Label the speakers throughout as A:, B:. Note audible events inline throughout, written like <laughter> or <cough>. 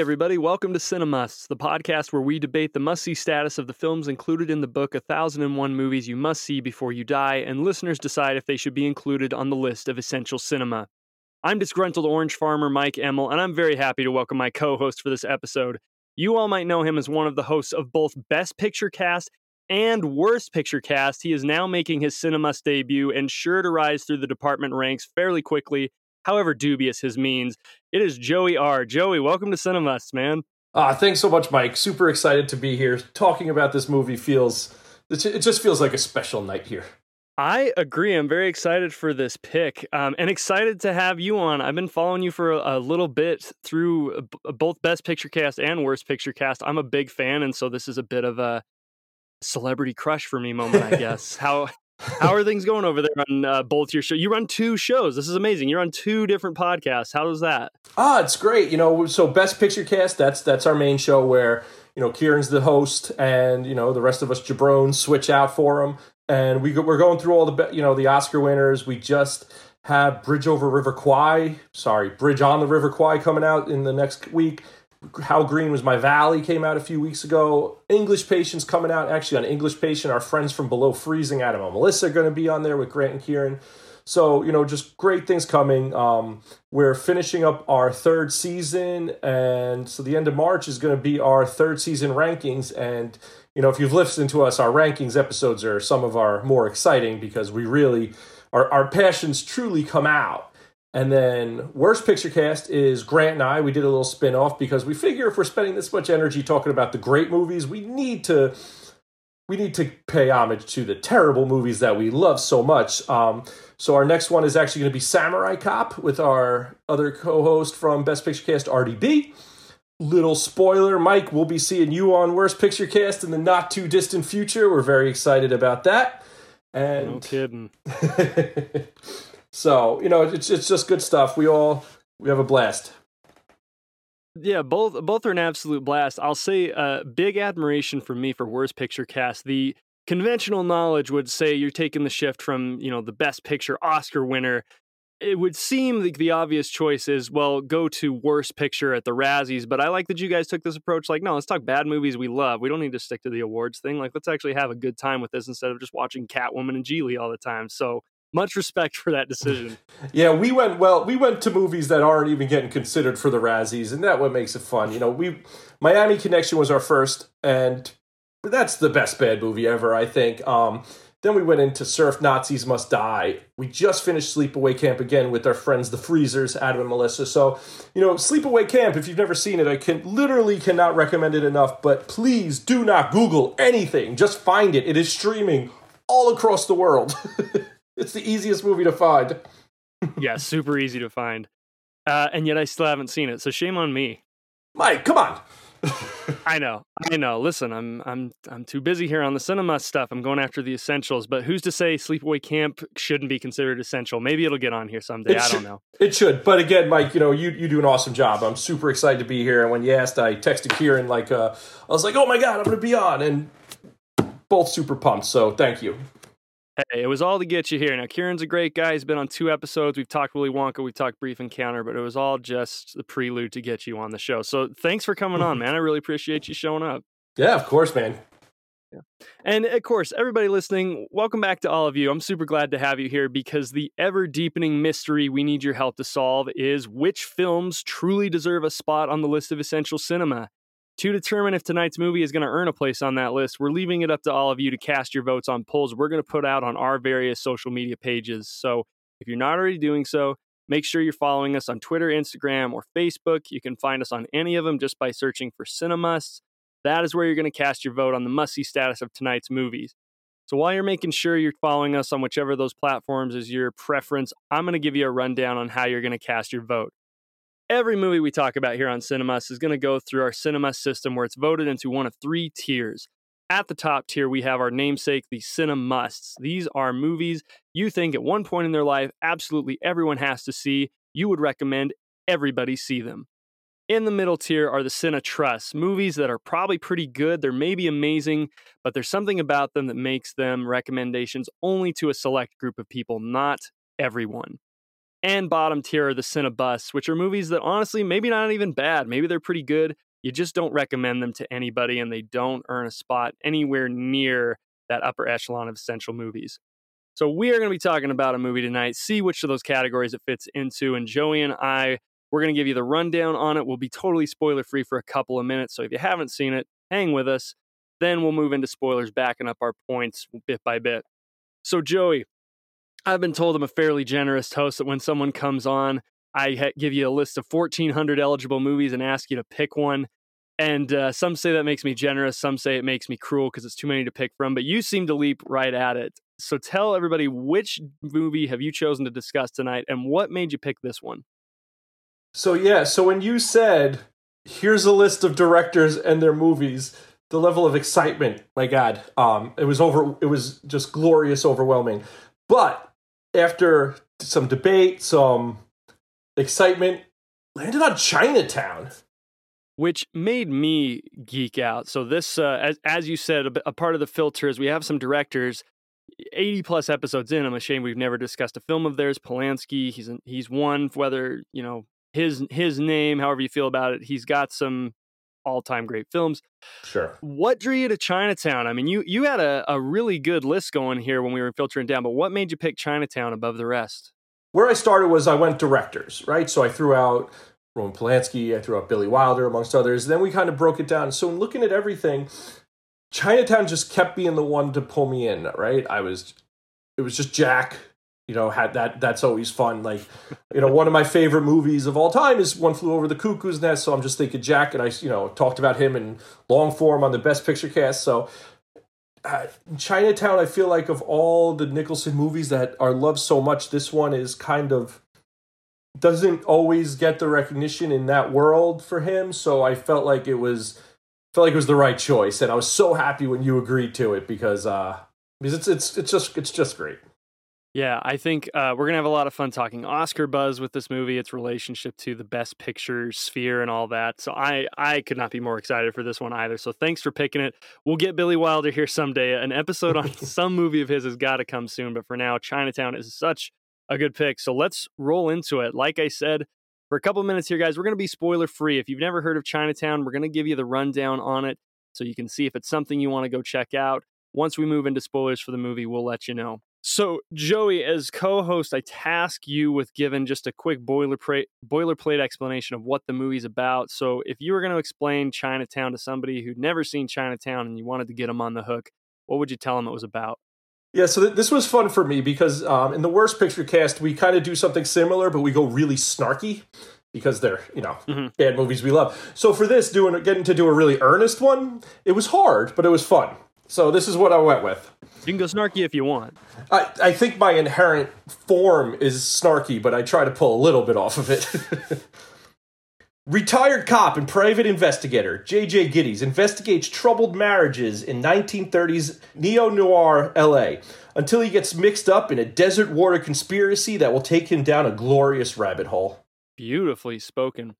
A: Everybody, welcome to Cinemusts, the podcast where we debate the must see status of the films included in the book 1001 Movies You Must See Before You Die, and listeners decide if they should be included on the list of essential cinema. I'm disgruntled orange farmer Mike Emmel, and I'm very happy to welcome my co host for this episode. You all might know him as one of the hosts of both Best Picture Cast and Worst Picture Cast. He is now making his Cinemust debut and sure to rise through the department ranks fairly quickly however dubious his means. It is Joey R. Joey, welcome to Cinemusts, man.
B: Ah, thanks so much, Mike. Super excited to be here. Talking about this movie feels it just feels like a special night here.
A: I agree. I'm very excited for this pick um, and excited to have you on. I've been following you for a, a little bit through both Best Picture Cast and Worst Picture Cast. I'm a big fan, and so this is a bit of a celebrity crush for me moment, I guess. <laughs> How how are things going over there on uh, both your show? You run two shows. This is amazing. You're on two different podcasts. How that?
B: Ah, it's great. You know, so Best Picture Cast. That's that's our main show where you know Kieran's the host, and you know the rest of us jabrones switch out for him, and we we're going through all the you know the Oscar winners. We just have Bridge over River Kwai. Sorry, Bridge on the River Kwai coming out in the next week. How Green Was My Valley came out a few weeks ago. English Patients coming out. Actually, on English Patient, our friends from Below Freezing, Adam and Melissa, are going to be on there with Grant and Kieran. So, you know, just great things coming. Um, we're finishing up our third season. And so the end of March is going to be our third season rankings. And, you know, if you've listened to us, our rankings episodes are some of our more exciting because we really, our, our passions truly come out and then worst picture cast is Grant and I. We did a little spin off because we figure if we're spending this much energy talking about the great movies, we need to we need to pay homage to the terrible movies that we love so much. Um, so our next one is actually going to be Samurai Cop with our other co-host from Best Picture Cast, RDB. Little spoiler, Mike, we'll be seeing you on Worst Picture Cast in the not too distant future. We're very excited about that. And
A: no kidding. <laughs>
B: So you know, it's it's just good stuff. We all we have a blast.
A: Yeah, both both are an absolute blast. I'll say uh, big admiration for me for Worst Picture Cast. The conventional knowledge would say you're taking the shift from you know the Best Picture Oscar winner. It would seem like the obvious choice is well, go to Worst Picture at the Razzies. But I like that you guys took this approach. Like, no, let's talk bad movies we love. We don't need to stick to the awards thing. Like, let's actually have a good time with this instead of just watching Catwoman and Gigli all the time. So much respect for that decision. <laughs>
B: yeah, we went well. We went to movies that aren't even getting considered for the Razzies, and that what makes it fun. You know, we Miami Connection was our first, and that's the best bad movie ever. I think. Um, then we went into Surf Nazis Must Die. We just finished Sleepaway Camp again with our friends the Freezers, Adam and Melissa. So, you know, Sleepaway Camp, if you've never seen it, I can literally cannot recommend it enough, but please do not Google anything. Just find it. It is streaming all across the world. <laughs> It's the easiest movie to find. <laughs>
A: yeah, super easy to find. Uh, and yet I still haven't seen it, so shame on me.
B: Mike, come on.
A: I know, I know. Listen, I'm I'm I'm too busy here on the cinema stuff. I'm going after the essentials, but who's to say Sleepaway Camp shouldn't be considered essential? Maybe it'll get on here someday. It I don't know.
B: It should, but again, Mike, you know, you you do an awesome job. I'm super excited to be here. And when you asked, I texted Kieran like, uh, I was like, oh my god, I'm going to be on, and both super pumped. So thank you.
A: Hey, it was all to get you here. Now, Kieran's a great guy. He's been on two episodes. We've talked Willy Wonka, we've talked Brief Encounter, but it was all just the prelude to get you on the show. So thanks for coming on, <laughs> man. I really appreciate you showing up.
B: Yeah, of course, man.
A: Yeah. And of course, everybody listening, welcome back to all of you. I'm super glad to have you here because the ever deepening mystery we need your help to solve is which films truly deserve a spot on the list of essential cinema. To determine if tonight's movie is going to earn a place on that list, we're leaving it up to all of you to cast your votes on polls we're going to put out on our various social media pages. So if you're not already doing so, make sure you're following us on Twitter, Instagram, or Facebook. You can find us on any of them just by searching for Cinemusts. That is where you're going to cast your vote on the must see status of tonight's movies. So while you're making sure you're following us on whichever of those platforms is your preference, I'm going to give you a rundown on how you're going to cast your vote every movie we talk about here on Cinemusts is going to go through our Cinema system where it's voted into one of three tiers. At the top tier, we have our namesake, the Cinemusts. These are movies you think at one point in their life absolutely everyone has to see. You would recommend everybody see them. In the middle tier are the Cinetrusts, movies that are probably pretty good. They're maybe amazing, but there's something about them that makes them recommendations only to a select group of people, not everyone. And bottom tier are the Cinebusts, which are movies that honestly, maybe not even bad. Maybe they're pretty good. You just don't recommend them to anybody, and they don't earn a spot anywhere near that upper echelon of essential movies. So we are going to be talking about a movie tonight, see which of those categories it fits into. And Joey and I, we're going to give you the rundown on it. We'll be totally spoiler free for a couple of minutes. So if you haven't seen it, hang with us. Then we'll move into spoilers, backing up our points bit by bit. So, Joey, I've been told I'm a fairly generous host that when someone comes on, I ha- give you a list of 1,400 eligible movies and ask you to pick one. And uh, some say that makes me generous. Some say it makes me cruel because it's too many to pick from. But you seem to leap right at it. So tell everybody which movie have you chosen to discuss tonight, and what made you pick this one?
B: So yeah, so when you said, "Here's a list of directors and their movies," the level of excitement, my God, um, it was over. It was just glorious, overwhelming. But after some debate, some excitement, landed on Chinatown
A: which made me geek out. So this, uh, as as you said, a, a, part of the filter is we have some directors. Eighty plus episodes in, I'm ashamed we've never discussed a film of theirs. Polanski, he's he's won whether you know his his name, however you feel about it. He's got some all time great films.
B: Sure.
A: What drew you to Chinatown? I mean, you you had a, a really good list going here when we were filtering down, but what made you pick Chinatown above the rest?
B: Where I started was I went directors, right? So I threw out Roman Polanski, I threw out Billy Wilder, amongst others. Then we kind of broke it down. So in looking at everything, Chinatown just kept being the one to pull me in, right? I was, it was just Jack, you know, had that. That's always fun. Like, you know, one of my favorite movies of all time is One Flew Over the Cuckoo's Nest. So I'm just thinking Jack, and I, you know, talked about him in long form on the Best Picture cast. So uh, Chinatown, I feel like of all the Nicholson movies that are loved so much, this one is kind of doesn't always get the recognition in that world for him. So I felt like it was felt like it was the right choice, and I was so happy when you agreed to it because uh because it's it's it's just it's just great.
A: Yeah, I think uh, we're gonna have a lot of fun talking Oscar buzz with this movie, its relationship to the Best Picture sphere, and all that. So I I could not be more excited for this one either. So thanks for picking it. We'll get Billy Wilder here someday. An episode on <laughs> some movie of his has got to come soon. But for now, Chinatown is such a good pick. So let's roll into it. Like I said, for a couple minutes here, guys, we're going to be spoiler free. If you've never heard of Chinatown, we're going to give you the rundown on it so you can see if it's something you want to go check out. Once we move into spoilers for the movie, we'll let you know. So, Joey, as co host, I task you with giving just a quick boilerplate, boilerplate explanation of what the movie's about. So, if you were going to explain Chinatown to somebody who'd never seen Chinatown and you wanted to get them on the hook, what would you tell them it was about?
B: Yeah, so th- this was fun for me because um, in the worst picture cast, we kind of do something similar, but we go really snarky because they're you know mm-hmm. bad movies we love. So for this, doing getting to do a really earnest one, it was hard, but it was fun. So this is what I went with.
A: You can go snarky if you want.
B: I, I think my inherent form is snarky, but I try to pull a little bit off of it. <laughs> Retired cop and private investigator J.J. Gittes investigates troubled marriages in 1930s neo noir LA until he gets mixed up in a desert water conspiracy that will take him down a glorious rabbit hole.
A: Beautifully spoken.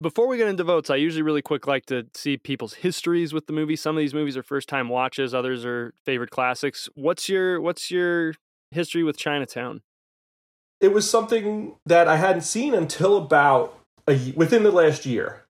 A: Before we get into votes, I usually really quick like to see people's histories with the movie. Some of these movies are first time watches, others are favorite classics. What's your what's your history with Chinatown?
B: It was something that I hadn't seen until about a, within the last year.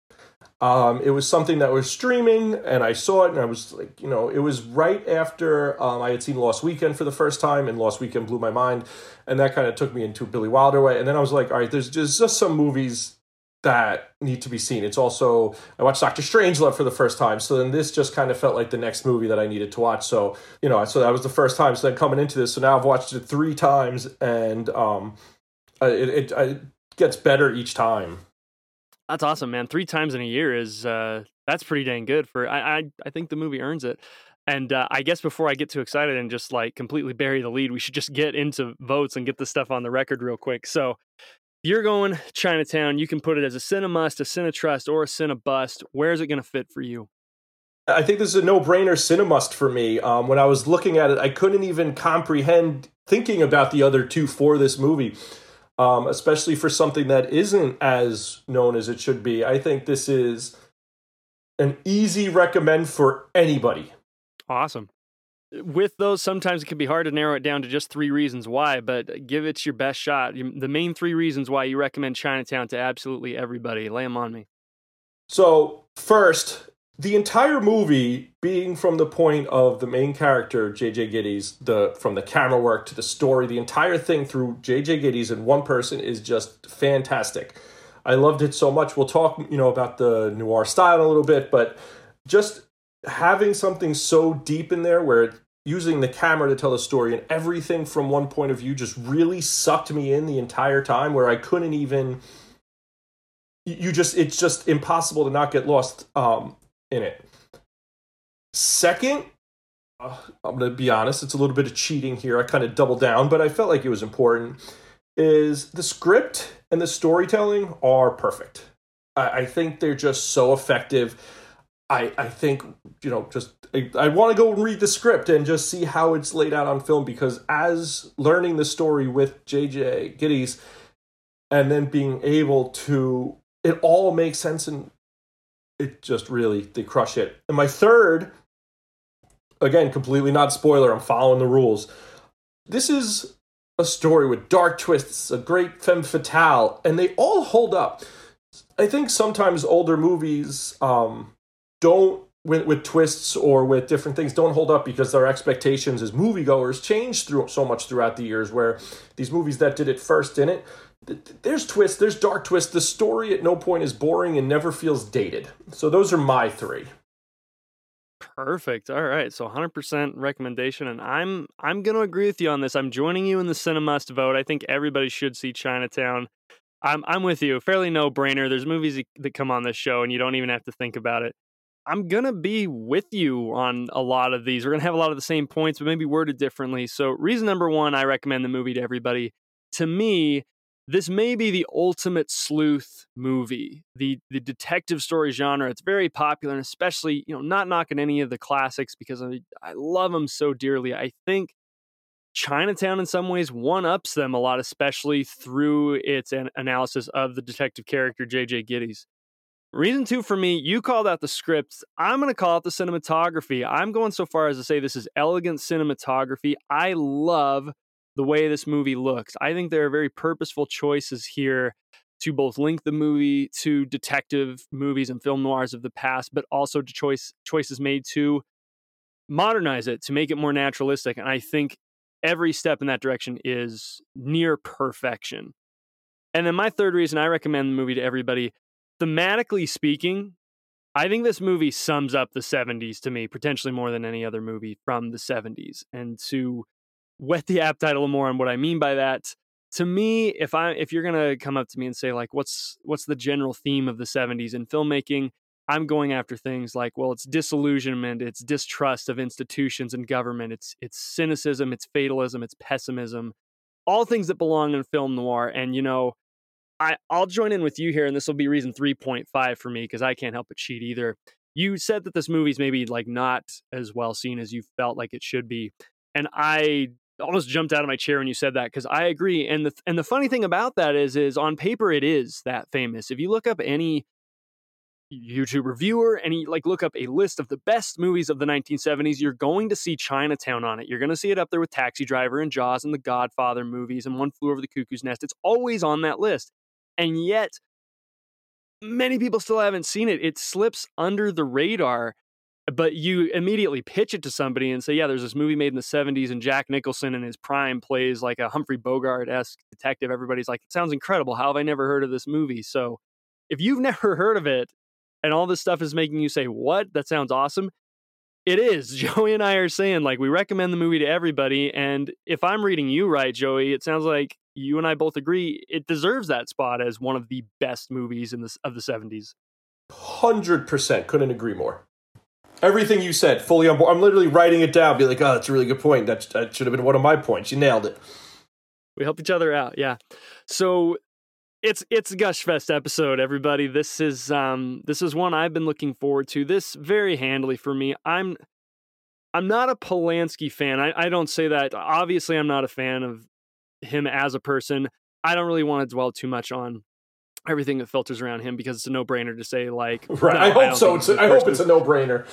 B: Um, it was something that was streaming, and I saw it, and I was like, you know, it was right after um, I had seen Lost Weekend for the first time, and Lost Weekend blew my mind, and that kind of took me into Billy Wilder way. And then I was like, all right, there's just, just some movies that need to be seen. It's also I watched Doctor Strangelove for the first time, so then this just kind of felt like the next movie that I needed to watch. So you know, so that was the first time. So then coming into this, so now I've watched it three times, and um, it, it, it gets better each time.
A: That's awesome, man. Three times in a year is uh, that's pretty dang good for. I I, I think the movie earns it. And uh, I guess before I get too excited and just like completely bury the lead, we should just get into votes and get the stuff on the record real quick. So, you're going Chinatown. You can put it as a cinemust, a cinetrust, or a cinebust. Where is it going to fit for you?
B: I think this is a no-brainer cinemust for me. Um, when I was looking at it, I couldn't even comprehend thinking about the other two for this movie um, especially for something that isn't as known as it should be. I think this is an easy recommend for anybody.
A: Awesome. With those, sometimes it can be hard to narrow it down to just three reasons why, but give it your best shot. The main three reasons why you recommend Chinatown to absolutely everybody. Lay them on me.
B: So, first, the entire movie being from the point of the main character JJ Gittes the from the camera work to the story the entire thing through JJ Gittes and one person is just fantastic I loved it so much we'll talk you know about the noir style a little bit but just having something so deep in there where using the camera to tell a story and everything from one point of view just really sucked me in the entire time where I couldn't even you just it's just impossible to not get lost um in it. Second, uh, I'm going to be honest, it's a little bit of cheating here. I kind of doubled down, but I felt like it was important. Is the script and the storytelling are perfect. I, I think they're just so effective. I, I think, you know, just I, I want to go and read the script and just see how it's laid out on film because as learning the story with JJ Gittes and then being able to, it all makes sense and it just really they crush it. And my third, again, completely not spoiler. I'm following the rules. This is a story with dark twists, a great femme fatale, and they all hold up. I think sometimes older movies um, don't with, with twists or with different things don't hold up because their expectations as moviegoers change through so much throughout the years where these movies that did it first didn't there's twists, there's dark twists. The story at no point is boring and never feels dated. So those are my three.
A: Perfect. All right. So 100% recommendation and I'm I'm going to agree with you on this. I'm joining you in the cinemust vote. I think everybody should see Chinatown. I'm I'm with you. Fairly no-brainer. There's movies that come on this show and you don't even have to think about it. I'm going to be with you on a lot of these. We're going to have a lot of the same points but maybe worded differently. So reason number 1 I recommend the movie to everybody. To me, this may be the ultimate sleuth movie the the detective story genre it's very popular and especially you know not knocking any of the classics because i, I love them so dearly i think chinatown in some ways one ups them a lot especially through its an- analysis of the detective character jj gittes reason two for me you called out the script i'm going to call it the cinematography i'm going so far as to say this is elegant cinematography i love the way this movie looks. I think there are very purposeful choices here to both link the movie to detective movies and film noirs of the past, but also to choice choices made to modernize it to make it more naturalistic. And I think every step in that direction is near perfection. And then my third reason I recommend the movie to everybody, thematically speaking, I think this movie sums up the 70s to me, potentially more than any other movie from the 70s. And to whet the appetite a little more on what I mean by that. To me, if I if you're gonna come up to me and say like, what's what's the general theme of the '70s in filmmaking? I'm going after things like, well, it's disillusionment, it's distrust of institutions and government, it's it's cynicism, it's fatalism, it's pessimism, all things that belong in film noir. And you know, I I'll join in with you here, and this will be reason 3.5 for me because I can't help but cheat either. You said that this movie's maybe like not as well seen as you felt like it should be, and I almost jumped out of my chair when you said that because I agree. And the and the funny thing about that is, is on paper it is that famous. If you look up any YouTube reviewer and you like look up a list of the best movies of the 1970s, you're going to see Chinatown on it. You're going to see it up there with Taxi Driver and Jaws and the Godfather movies and One Flew Over the Cuckoo's Nest. It's always on that list. And yet many people still haven't seen it. It slips under the radar but you immediately pitch it to somebody and say, yeah, there's this movie made in the 70s and Jack Nicholson in his prime plays like a Humphrey Bogart esque detective. Everybody's like, it sounds incredible. How have I never heard of this movie? So if you've <laughs> never heard of it and all this stuff is making you say, what? That sounds awesome. It is. <laughs> Joey and I are saying, like, we recommend the movie to everybody. And if I'm reading you right, Joey, it sounds like you and I both agree it deserves that spot as one of the best movies in the, of the 70s.
B: 100% couldn't agree more everything you said, fully on board. I'm literally writing it down. Be like, oh, that's a really good point. That, that should have been one of my points. You nailed it.
A: We help each other out. Yeah. So it's it's a Gush Fest episode, everybody. This is um this is one I've been looking forward to. This very handily for me. I'm I'm not a Polanski fan. I, I don't say that. Obviously, I'm not a fan of him as a person. I don't really want to dwell too much on everything that filters around him because it's a no brainer to say like <laughs>
B: right.
A: no,
B: I hope
A: don't
B: so. It's,
A: the
B: I hope it's a no brainer.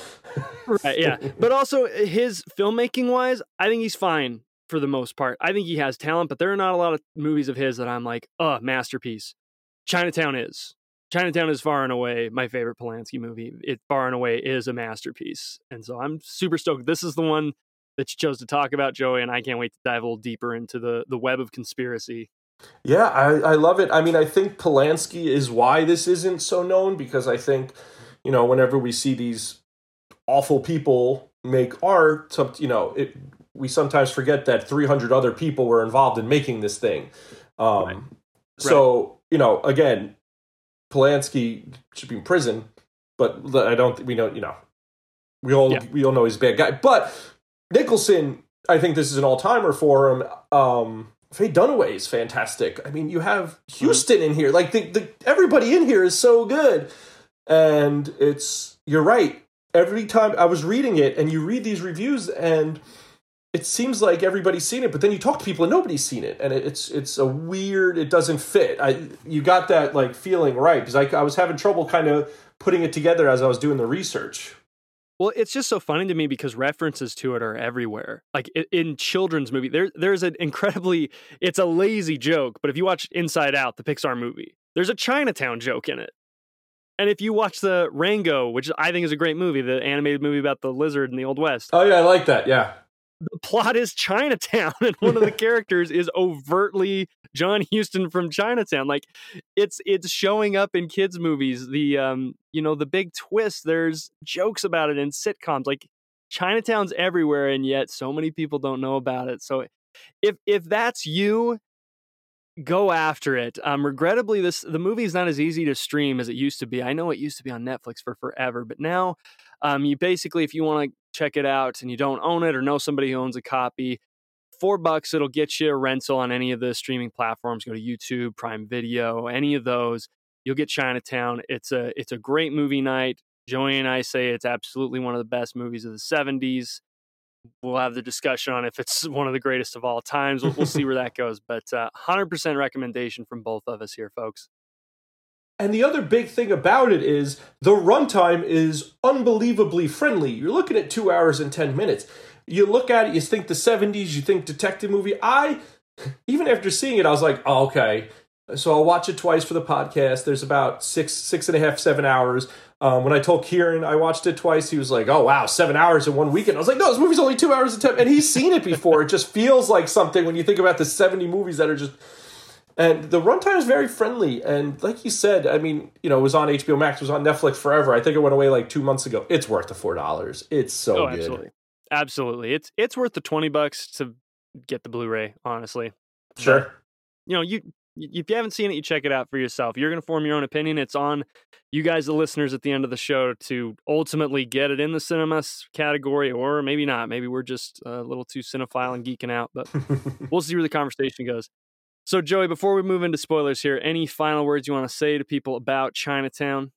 A: right yeah <laughs> but also his filmmaking wise i think he's fine for the most part i think he has talent but there are not a lot of movies of his that i'm like oh masterpiece chinatown is chinatown is far and away my favorite polanski movie it far and away is a masterpiece and so i'm super stoked this is the one that you chose to talk about joey and i can't wait to dive a little deeper into the the web of conspiracy
B: Yeah, I, I love it. I mean, I think Polanski is why this isn't so known because I think, you know, whenever we see these awful people make art, you know, it, we sometimes forget that 300 other people were involved in making this thing. Um,
A: Right.
B: So, you know, again, Polanski should be in prison, but I don't we know, you know, we all
A: Yeah.
B: we all know he's a bad guy. But Nicholson, I think this is an all timer for him. Um, Faye Dunaway is fantastic. I mean, you have Huston in here. Like the, the everybody in here is so good, and it's you're right. Every time I was reading it, and you read these reviews, and it seems like everybody's seen it, but then you talk to people and nobody's seen it, and it's it's a weird. It doesn't fit. I you got that like feeling right because I I was having trouble kind of putting it together as I was doing the research.
A: Well, it's just so funny to me because references to it are everywhere. Like in children's movie, there there's an incredibly it's a lazy joke, but if you watch Inside Out, the Pixar movie, there's a Chinatown joke in it. And if you watch the Rango, which I think is a great movie, the animated movie about the lizard in the Old West,
B: Oh yeah, I like that. Yeah.
A: The plot is Chinatown, <laughs> and one of the <laughs> characters is overtly John Huston from Chinatown. Like it's it's showing up in kids' movies. The um, you know, the big twist. There's jokes about it in sitcoms. Like Chinatown's everywhere, and yet so many people don't know about it. So if if that's you, go after it. Um, regrettably, this the movie is not as easy to stream as it used to be. I know it used to be on Netflix for forever, but now, um, you basically if you want to check it out and you don't own it or know somebody who owns a copy, four bucks it'll get you a rental on any of the streaming platforms. Go to YouTube, Prime Video, any of those. You'll get Chinatown. It's a it's a great movie night. Joey and I say it's absolutely one of the best movies of the '70s. We'll have the discussion on if it's <laughs> one of the greatest of all times. We'll, we'll see where that goes. But uh, 100% recommendation from both of us here, folks.
B: And the other big thing about it is the runtime is unbelievably friendly. You're looking at two hours and 10 minutes. You look at it, you think the 70s, you think detective movie. I, <laughs> even after seeing it, I was like, oh, okay. So I'll watch it twice for the podcast. There's about six, six and a half, seven hours. Um, when I told Kieran I watched it twice, he was like, "Oh wow, seven hours in one weekend." I was like, "No, this movie's only two hours and ten, and he's seen it before. it just feels like something when you think about the seventy movies that are just and the runtime is very friendly. And like you said, I mean, you know, it was on HBO Max, it was on Netflix forever. I think it went away like two months ago. It's worth the four dollars. It's so
A: oh,
B: good.
A: absolutely, absolutely. It's it's worth the 20 bucks to get the Blu-ray. Honestly,
B: Sure.
A: you know, you if you haven't seen it, you check it out for yourself. You're going to form your own opinion. It's on you guys, the listeners, at the end of the show to ultimately get it in the cinemust category, or maybe not. Maybe we're just a little too cinephile and geeking out, but <laughs> we'll see where the conversation goes. So, Joey, before we move into spoilers here, any final words you want to say to people about Chinatown?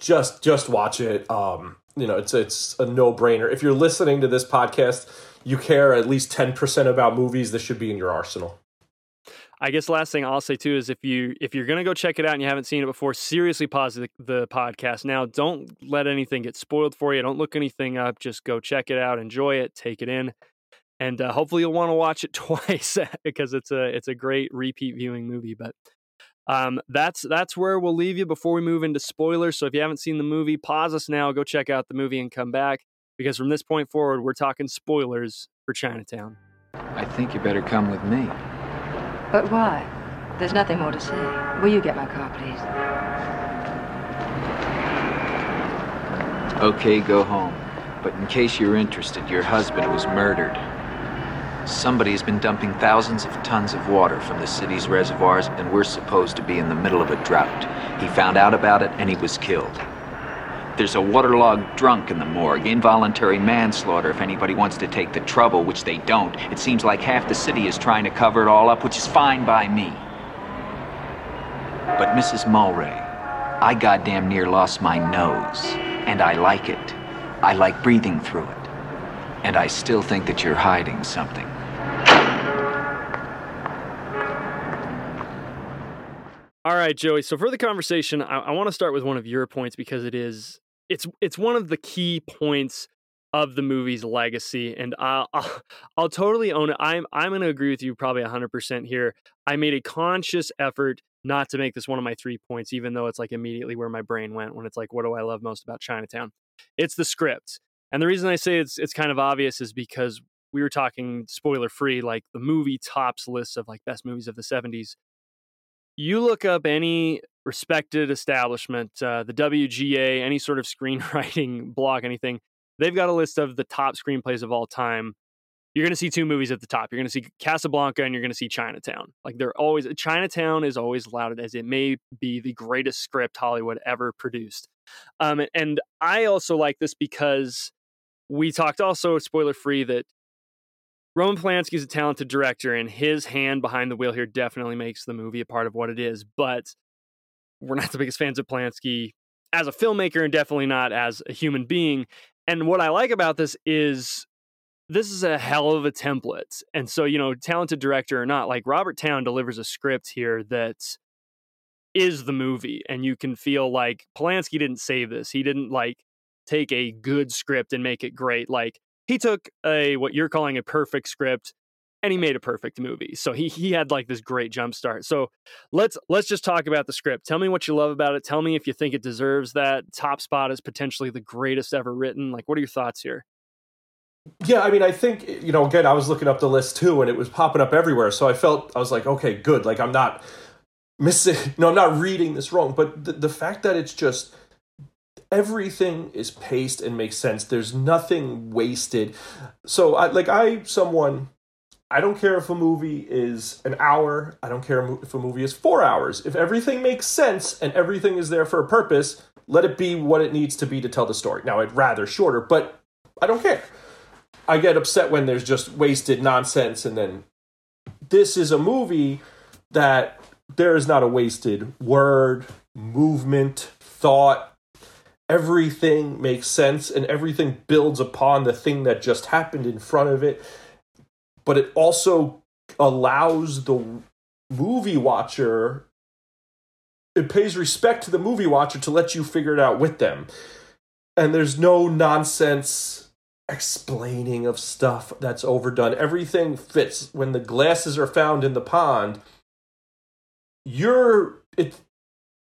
B: just just watch it. Um, you know, it's it's a no brainer. If you're listening to this podcast, you care at least ten percent about movies. This should be in your arsenal.
A: I guess last thing I'll say too is if you if you're gonna go check it out and you haven't seen it before, seriously pause the, the podcast now. Don't let anything get spoiled for you. Don't look anything up. Just go check it out, enjoy it, take it in, and uh, hopefully you'll want to watch it <laughs> twice because it's a it's a great repeat viewing movie. But um, that's that's where we'll leave you before we move into spoilers. So if you haven't seen the movie, pause us now, go check out the movie, and come back because from this point forward, we're talking spoilers for Chinatown.
C: I think you better come with me.
D: But why? There's nothing more to say. Will you get my car, please?
C: Okay, go home. But in case you're interested, your husband was murdered. Somebody has been dumping thousands of tons of water from the city's reservoirs, and we're supposed to be in the middle of a drought. He found out about it, and he was killed. There's a waterlogged drunk in the morgue, involuntary manslaughter if anybody wants to take the trouble, which they don't. It seems like half the city is trying to cover it all up, which is fine by me. But Mrs. Mulwray, I goddamn near lost my nose, and I like it. I like breathing through it. And I still think that you're hiding something.
A: All right, Joey. So for the conversation, I, I want to start with one of your points because it is it's it's one of the key points of the movie's legacy, and I'll <laughs> I'll, I'll totally own it. I'm I'm going to agree with you probably hundred percent here. I made a conscious effort not to make this one of my three points, even though it's like immediately where my brain went when it's like, what do I love most about Chinatown? It's the script, and the reason I say it's it's kind of obvious is because we were talking spoiler free, like the movie tops lists of like best movies of the '70s you look up any respected establishment, uh, the WGA, any sort of <laughs> screenwriting blog, anything, they've got a list of the top screenplays of all time. You're going to see two movies at the top. You're going to see Casablanca and you're going to see Chinatown. Like they're always, Chinatown is always lauded as it may be the greatest script Hollywood ever produced. Um, and I also like this because we talked also, spoiler free, that Roman Polanski is a talented director, and his hand behind the wheel here definitely makes the movie a part of what it is. But we're not the biggest fans of Polanski as a filmmaker, and definitely not as a human being. And what I like about this is this is a hell of a template. And so, you know, talented director or not, like Robert Towne delivers a script here that is the movie. And you can feel like Polanski didn't save this. He didn't like take a good script and make it great. Like he took a what you're calling a perfect script and he made a perfect movie. So he he had like this great jump start. So let's let's just talk about the script. Tell me what you love about it. Tell me if you think it deserves that top spot as potentially the greatest ever written. Like what are your thoughts here?
B: Yeah, I mean, I think eh, you know. Again, I was looking up the list too, and it was popping up everywhere. So I felt I was like, okay, good. Like I'm not missing. <laughs> No, I'm not reading this wrong. But the, the fact that it's just everything is paced and makes sense. There's nothing wasted. So I like I someone I don't care if a movie is an hour. I don't care if a movie is 4 hours. If everything makes sense and everything is there for a purpose, let it be what it needs to be to tell the story. Now I'd rather shorter, but I don't care. I get upset when there's just wasted nonsense and then this is a movie that there is not a wasted word, movement, thought, everything makes sense and everything builds upon the thing that just happened in front of it but it also allows the movie watcher it pays respect to the movie watcher to let you figure it out with them and there's no nonsense explaining of stuff that's overdone everything fits when the glasses are found in the pond you're it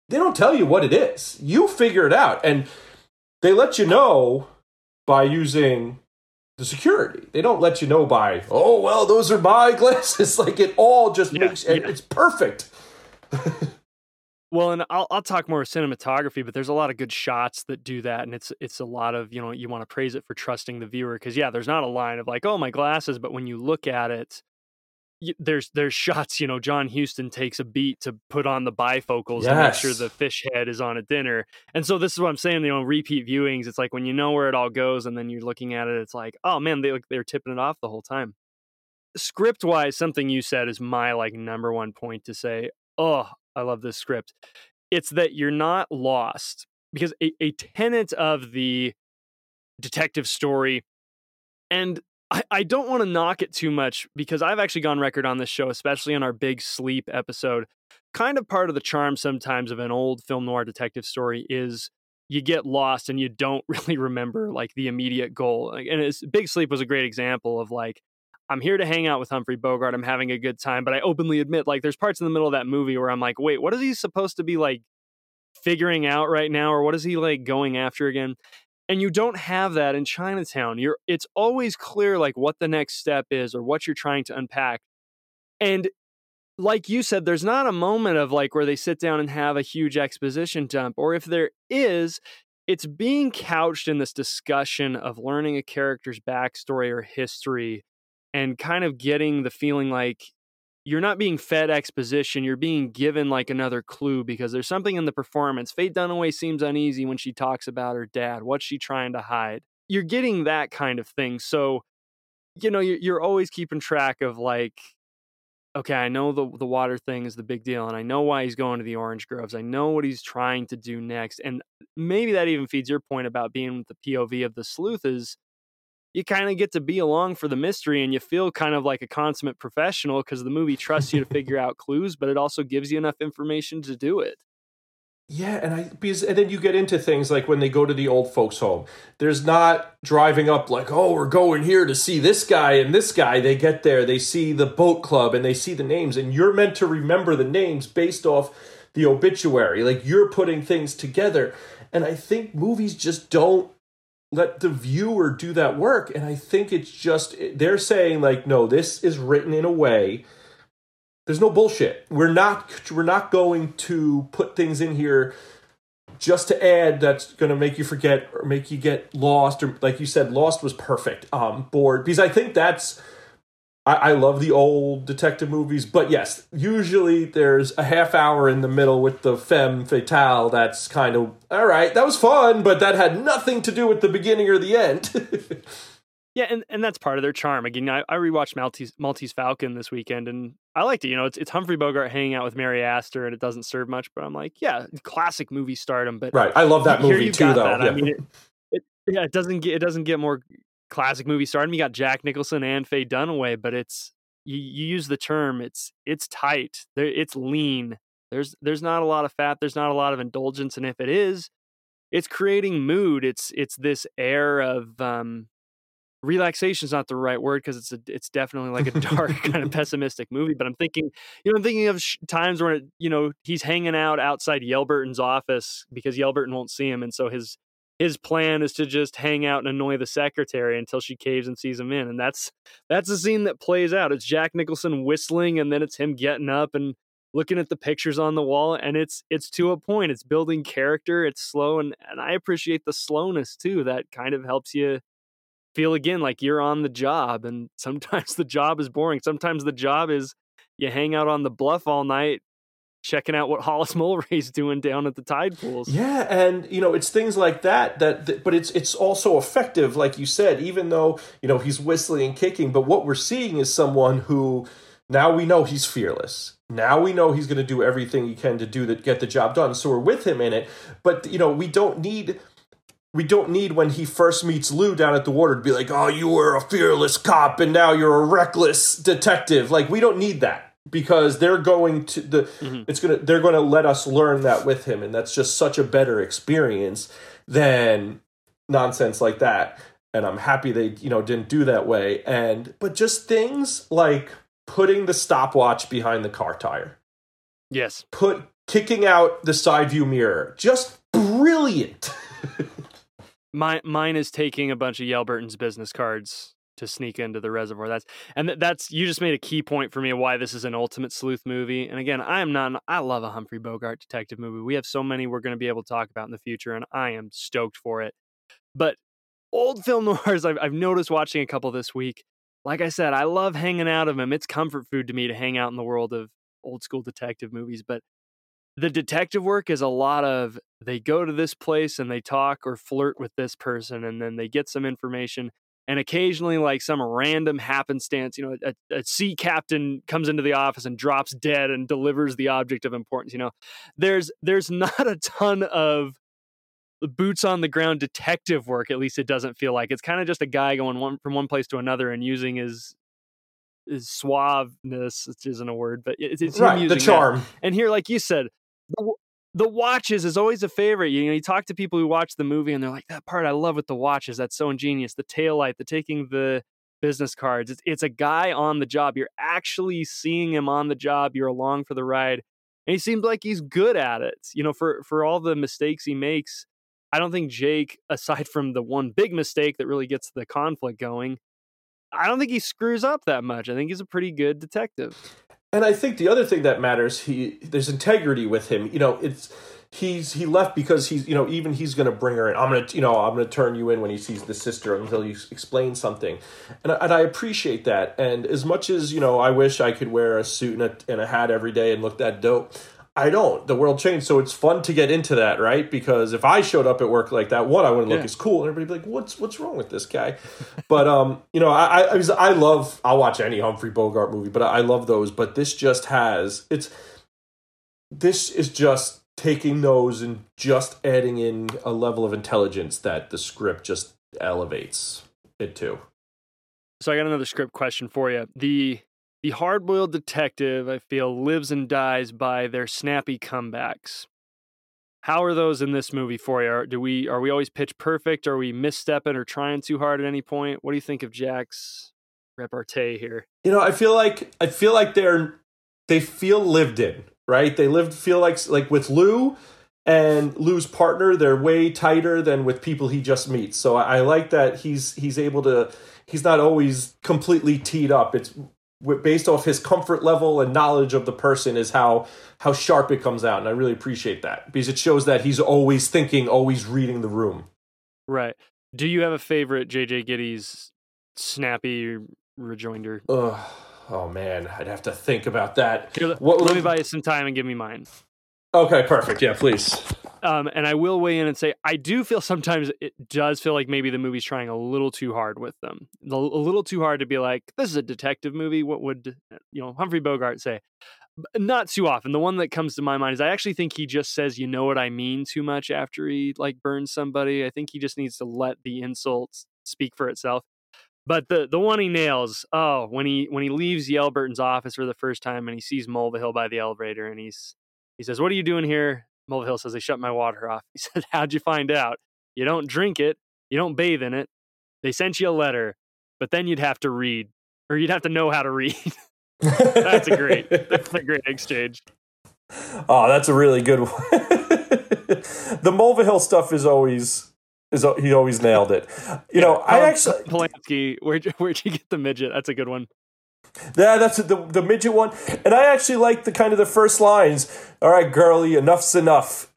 B: they don't tell you what it is. You figure it out. And they let you know by using the security. They don't let you know by, oh, well, those are my <laughs> glasses. like it all just yeah, makes yeah. it's perfect. <laughs>
A: well, and I'll I'll talk more cinematography, but there's a lot of good shots that do that, and it's it's a lot of you know you want to praise it for trusting the viewer because yeah, there's not a line of like oh my glasses, but when you look at it, there's there's shots you know john huston takes a beat to put on the bifocals yes. to make sure the fish head is on a dinner. And so this is what i'm saying you know repeat viewings it's like when you know where it all goes and then you're looking at it it's like oh man they they're tipping it off the whole time. Script wise something you said is my like number one point to say oh i love this script. It's that you're not lost because a, a tenet of the detective story and I, I don't want to knock it too much because I've actually gone record on this show, especially in our big sleep episode. Kind of part of the charm sometimes of an old film noir detective story is you get lost and you don't <laughs> really remember like the immediate goal. And it's, Big Sleep was a great example of like, I'm here to hang out with Humphrey Bogart. I'm having a good time, but I openly admit like there's parts in the middle of that movie where I'm like, wait, what is he supposed to be like figuring out right now or what is he like going after again? And you don't have that in Chinatown. You're it's always clear like what the next step is or what you're trying to unpack. And like you said, there's not a moment of like where they sit down and have a huge exposition dump. Or if there is, it's being couched in this discussion of learning a character's backstory or history and kind of getting the feeling like you're not being fed exposition. You're being given like another clue because there's something in the performance. Faye Dunaway seems uneasy when she talks about her dad. What's she trying to hide? You're getting that kind of thing. So, you know, you're, you're always keeping track of like, okay, I know the the water thing is the big deal, and I know why he's going to the orange groves. I know what he's trying to do next, and maybe that even feeds your point about being with the POV of the sleuth is you kind of get to be along for the mystery and you feel kind of like a consummate professional because the movie trusts you to figure out clues, but it also gives you enough information to do it.
B: Yeah, and I because and then you get into things like when they go to the old folks' home. There's not driving up like, oh, we're going here to see this guy and this guy. They get there, they see the boat club and they see the names, and you're meant to remember the names based off the obituary. Like you're putting things together. And I think movies just don't let the viewer do that work. And I think it's just they're saying, like, no, this is written in a way there's no bullshit. We're not we're not going to put things in here just to add that's going to make you forget or make you get lost or like you said lost was perfect um bored because i think that's I, I love the old detective movies but yes usually there's a half hour in the middle with the femme fatale that's kind of all right that was fun but that had nothing to do with the beginning or the end <laughs>
A: Yeah, and, and that's part of their charm. Again, I, I rewatched Maltese Maltese Falcon this weekend, and I liked it. You know, it's it's Humphrey Bogart hanging out with Mary Astor, and it doesn't serve much, but I'm like, yeah, classic movie stardom. But
B: right, I love that movie too, though.
A: Yeah. I mean, it, it, yeah, it doesn't get it doesn't get more classic movie stardom. You got Jack Nicholson and Faye Dunaway, but it's you, you use the term it's it's tight, there, it's lean. There's there's not a lot of fat. There's not a lot of indulgence, and if it is, it's creating mood. It's it's this air of um, relaxation is not the right word because it's a, it's definitely like a dark <laughs> kind of <laughs> pessimistic movie but i'm thinking you know i'm thinking of sh- times where you know he's hanging out outside yelburton's office because yelburton won't see him and so his his plan is to just hang out and annoy the secretary until she caves and sees him in and that's that's a scene that plays out. It's jack nicholson whistling and then it's him getting up and looking at the pictures on the wall and it's it's to a point. It's building character it's slow and and i appreciate the slowness too that kind of helps you feel again like you're on the job and sometimes <laughs> the job is boring. Sometimes the job is you hang out on the bluff all night checking out what Hollis <laughs> Mulwray's doing down at the tide pools.
B: Yeah, and you know, it's things like that that, that but it's it's also effective like you said even though, you know, he's whistling and kicking, but what we're seeing is someone who now we know he's fearless. Now we know he's going to do everything he can to do that get the job done. So we're with him in it, but you know, we don't need we don't need when he first meets Lou down at the water to be like, "Oh, you were a fearless cop and now you're a reckless detective." Like we don't need that because they're going to the mm-hmm. it's to they're to let us learn that with him and that's just such a better experience than nonsense like that. And I'm happy they, you know, didn't do that way and but just things like putting the stopwatch behind the car tire.
A: Yes.
B: Put kicking out the side view mirror. Just brilliant. <laughs>
A: My, mine is taking a bunch of Yelburton's business cards to sneak into the reservoir. That's and that's you just made a key point for me why this is an ultimate sleuth movie. And again, I am not. I love a Humphrey Bogart detective movie. We have so many we're going to be able to talk about in the future, and I am stoked for it. But old film <laughs> noirs, I've, I've noticed watching a couple this week. Like I said, I love hanging out of them. It's comfort food to me to hang out in the world of old school detective movies. But the detective work is a lot of they go to this place and they talk or flirt with this person and then they get some information and occasionally like some random happenstance you know a, a, sea captain comes into the office and drops dead and delivers the object of importance you know there's there's <laughs> not a ton of boots on the ground detective work at least it doesn't feel like it's kind of just a guy going one from one place to another and using his his suaveness, which isn't a word, but it's, it's
B: right, the charm.
A: That. And here, like you said, the, the watches is always a favorite. You know, you talk to people who watch the movie and they're like, that part I love with the watches. That's so ingenious. The tail light, the taking the business cards. It's, it's a guy on the job. You're actually seeing him on the job. You're along for the ride. And he seems like he's good at it. You know, for, for all the mistakes he makes, I don't think Jake, <laughs> aside from the one big mistake that really gets the conflict going, I don't think he screws up that much. I think he's a pretty good detective
B: and I think the other thing that matters, he there's integrity with him. You know, it's he's he left because he's you know even he's going to bring her in. I'm gonna you know I'm gonna turn you in when he sees the sister until you explain something, and I, and I appreciate that. And as much as you know, I wish I could wear a suit and a, and a hat every day and look that dope. I don't. The world changed, so it's fun to get into that, right? Because if I showed up at work like that, one, I wouldn't look yeah. as cool, and everybody'd be like, "What's what's wrong with this guy?" <laughs> but um, you know, I I, was, I love. I'll watch any Humphrey Bogart movie, but I love those. But this just has it's. This is just taking those and just adding in a level of intelligence that the script just elevates. it to.
A: So I got another script question for you. The the hard-boiled detective, I feel, lives and dies by their snappy comebacks. How are those in this movie for you? Are, do we are we always pitch perfect? Are we misstepping or trying too hard at any point? What do you think of Jack's repartee here?
B: You know, I feel like I feel like they're they feel lived in, right? They lived feel like like with Lou and Lou's partner, they're way tighter than with people he just meets. So I, I like that he's he's able to he's not always completely teed up. It's based off his comfort level and knowledge of the person is how how sharp it comes out and i really appreciate that because it shows that he's always thinking always reading the room.
A: Right. Do you have a favorite jj gittes snappy rejoinder?
B: Ugh. oh man. I'd have to think about that.
A: Here, what, let me buy you some time and give me mine.
B: Okay perfect. Yeah please
A: um, and I will weigh in and say I do feel sometimes it does feel like maybe the movie's trying a little too hard with them, a little too hard to be like this is a detective movie. What would you know Humphrey Bogart say? Not too often. The one that comes to my mind is I actually think he just says "you know what I mean" too much after he like burns somebody. I think he just needs to let the insults speak for itself. But the the one he nails, oh, when he when he leaves Yelburton's office for the first time and he sees Mulvihill by the elevator and he's he says, "What are you doing here?" Mulvihill says they shut my water off. <laughs> He said, How'd you find out? You don't drink it, you don't bathe in it. They sent you a letter, but then you'd have to read, or you'd have to know how to read. <laughs> that's a great, that's a great exchange.
B: Oh, that's a really good one. <laughs> the Mulvihill stuff is always is he always nailed it. You know, I actually
A: Polanski. Where'd you, where'd you get the midget? That's a good one.
B: Yeah, that's the the midget one, and I actually like the kind of the first lines. All right, girlie, enough's enough.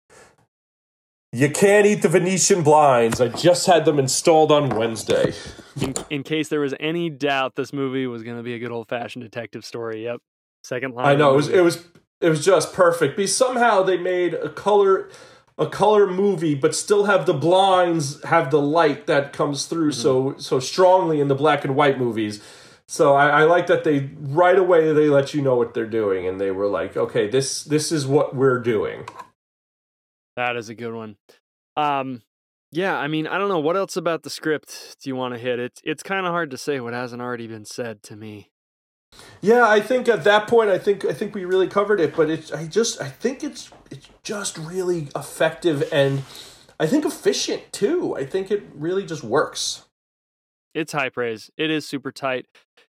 B: You can't eat the Venetian blinds. I just had them installed on Wednesday.
A: In, in case there was any doubt, this movie was going to be a good old fashioned detective story. Yep, second line.
B: I know it was it was it was just perfect. Because somehow they made a color a color movie, but still have the blinds have the light that comes through mm-hmm. so so strongly in the black and white movies so I, I, like that they right away they let you know what they're doing, and they were like, "Okay, this this is what we're doing."
A: That is a good one. Um, yeah, I mean, I don't know what else about the script do you want to hit. It's it's kind of hard to say what hasn't already been said to me.
B: Yeah, I think at that point, I think I think we really covered it, but it's I just I think it's it's just really effective and I think efficient too. I think it really just works.
A: It's high praise. It is super tight.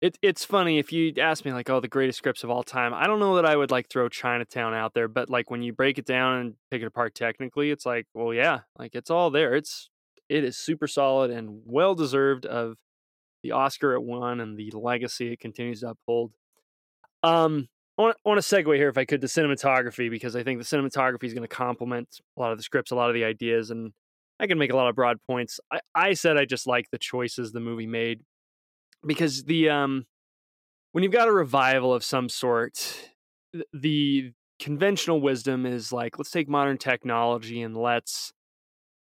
A: It, it's funny if you ask me like, oh, the greatest scripts of all time. I don't know that I would like throw Chinatown out there, but like when you break it down and pick it apart technically, it's like, well, yeah, like it's all there. It's it is super solid and well deserved of the Oscar it won and the legacy it continues to uphold. Um, I want, I want to segue here, if I could, to cinematography because I think the cinematography is going to complement a lot of the scripts, a lot of the ideas, and I can make a lot of broad points. I, I said I just like the choices the movie made because the um when you've got a revival of some sort, the conventional wisdom is like let's take modern technology and let's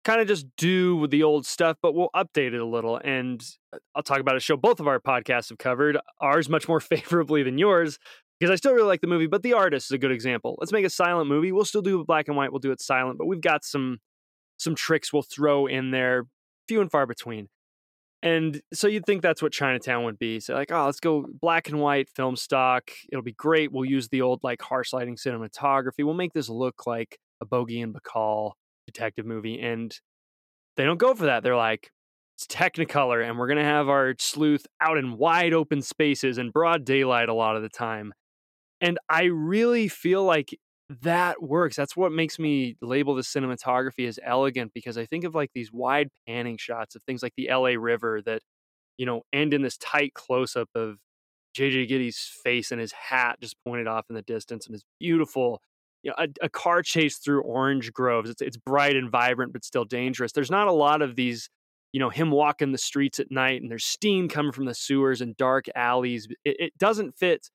A: kind of just do the old stuff, but we'll update it a little. And uh, I'll talk about a show both of our podcasts have covered, ours much more <laughs> favorably than yours, because I still really like the movie, but The Artist is a good example. Let's make a silent movie. We'll still do black and white, we'll do it silent, but we've got some some tricks we'll throw in there, few and far between. And so you'd think that's what Chinatown would be. So like, oh, let's go black and white film stock. It'll be great. We'll use the old like harsh lighting cinematography. We'll make this look like a Bogey and Bacall detective movie. And they don't go for that. They're like, it's Technicolor, and we're gonna have our sleuth out in wide open spaces and broad daylight a lot of the time. And I really feel like that works. That's what makes me label the cinematography as elegant because I think of like these wide panning shots of things like the LA River that, you know, end in this tight close up of JJ Gittes' face and his hat just pointed off in the distance and his beautiful, you know, a, a car chase through orange groves. It's, it's bright and vibrant, but still dangerous. There's not a lot of these, you know, him walking the streets at night and there's steam coming from the sewers and dark alleys. It, it doesn't fit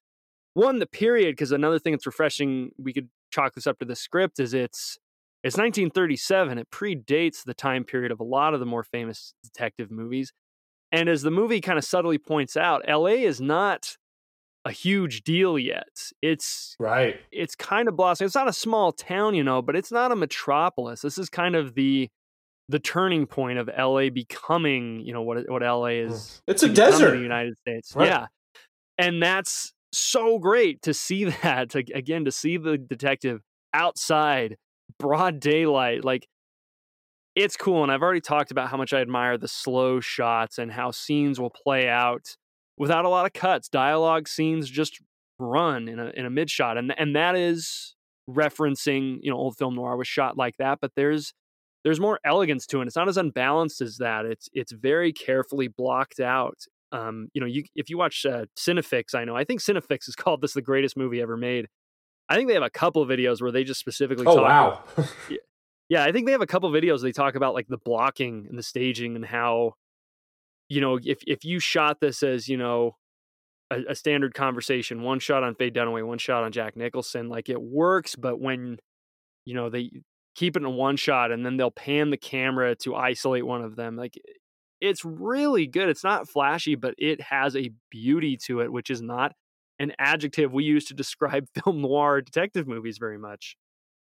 A: one the period because another thing that's refreshing we could chalk this up to the script is it's it's 1937. It predates the time period of a lot of the more famous detective movies. And as the movie kind of subtly points out, LA is not a huge deal yet. It's
B: right.
A: It's kind of blossoming. It's not a small town, you know, but it's not a metropolis. This is kind of the the turning point of LA becoming, you know, what what LA
B: Mm.
A: is.
B: It's a desert.
A: The United States.
B: Right.
A: Yeah. And that's so great to see <laughs> that to, again to see the detective outside broad daylight like it's cool and I've already talked about how much I admire the slow shots and how scenes will play out without a lot of cuts. Dialogue scenes just run in a in a mid shot and and that is referencing, you know, old film noir was shot like that, but there's there's more elegance to it. It's not as unbalanced as that. It's it's very carefully blocked out. Um, you know, you if you watch uh, Cinefix, I know I think Cinefix has <laughs> called this the greatest movie ever made. I think they have a couple of videos where they just specifically
B: Oh
A: talk
B: wow. <laughs>
A: yeah, I think they have a couple videos they talk about like the blocking and the staging and how, you know, if if you shot this as you know a, a standard conversation, one shot on Faye Dunaway, one shot on Jack Nicholson, like it works. But when you know they keep it in one shot and then they'll pan the camera to isolate one of them, like it's really good. It's not flashy, but it has a beauty to it, which is not an adjective we use to describe <laughs> film noir detective movies very much.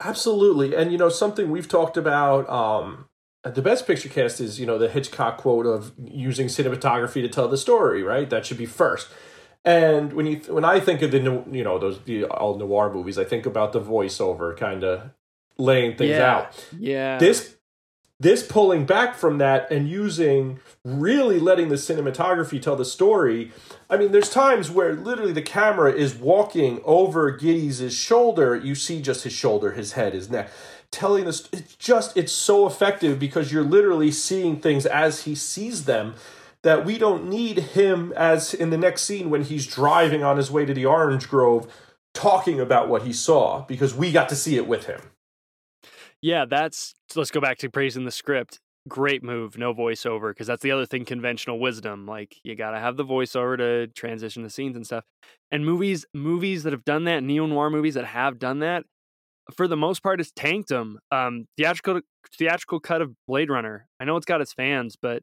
B: Absolutely. And you know, something we've talked about um at the best picture cast is, you know, the Hitchcock quote of using cinematography to tell the story, right? That should be first. And when you when I think of the you know those the all noir movies, I think about the voiceover kind of laying things
A: Yeah.
B: out.
A: Yeah.
B: This this pulling back from that and using really letting the cinematography tell the story. I mean, there's times where literally the camera is walking over Gittes' shoulder. You see just his shoulder, his head, his neck, telling this. It's just it's so effective because you're literally seeing things as he sees them. That we don't need him as in the next scene when he's driving on his way to the orange grove, talking about what he saw because we got to see it with him.
A: Yeah, that's let's go back to praising the script. Great move, no voiceover, because that's the other thing conventional wisdom. Like you gotta have the voiceover to transition the scenes and stuff. And movies movies that have done that, neo noir movies that have done that, for the most part, it's tanked them. Um, theatrical theatrical cut of Blade Runner. I know it's got its fans, but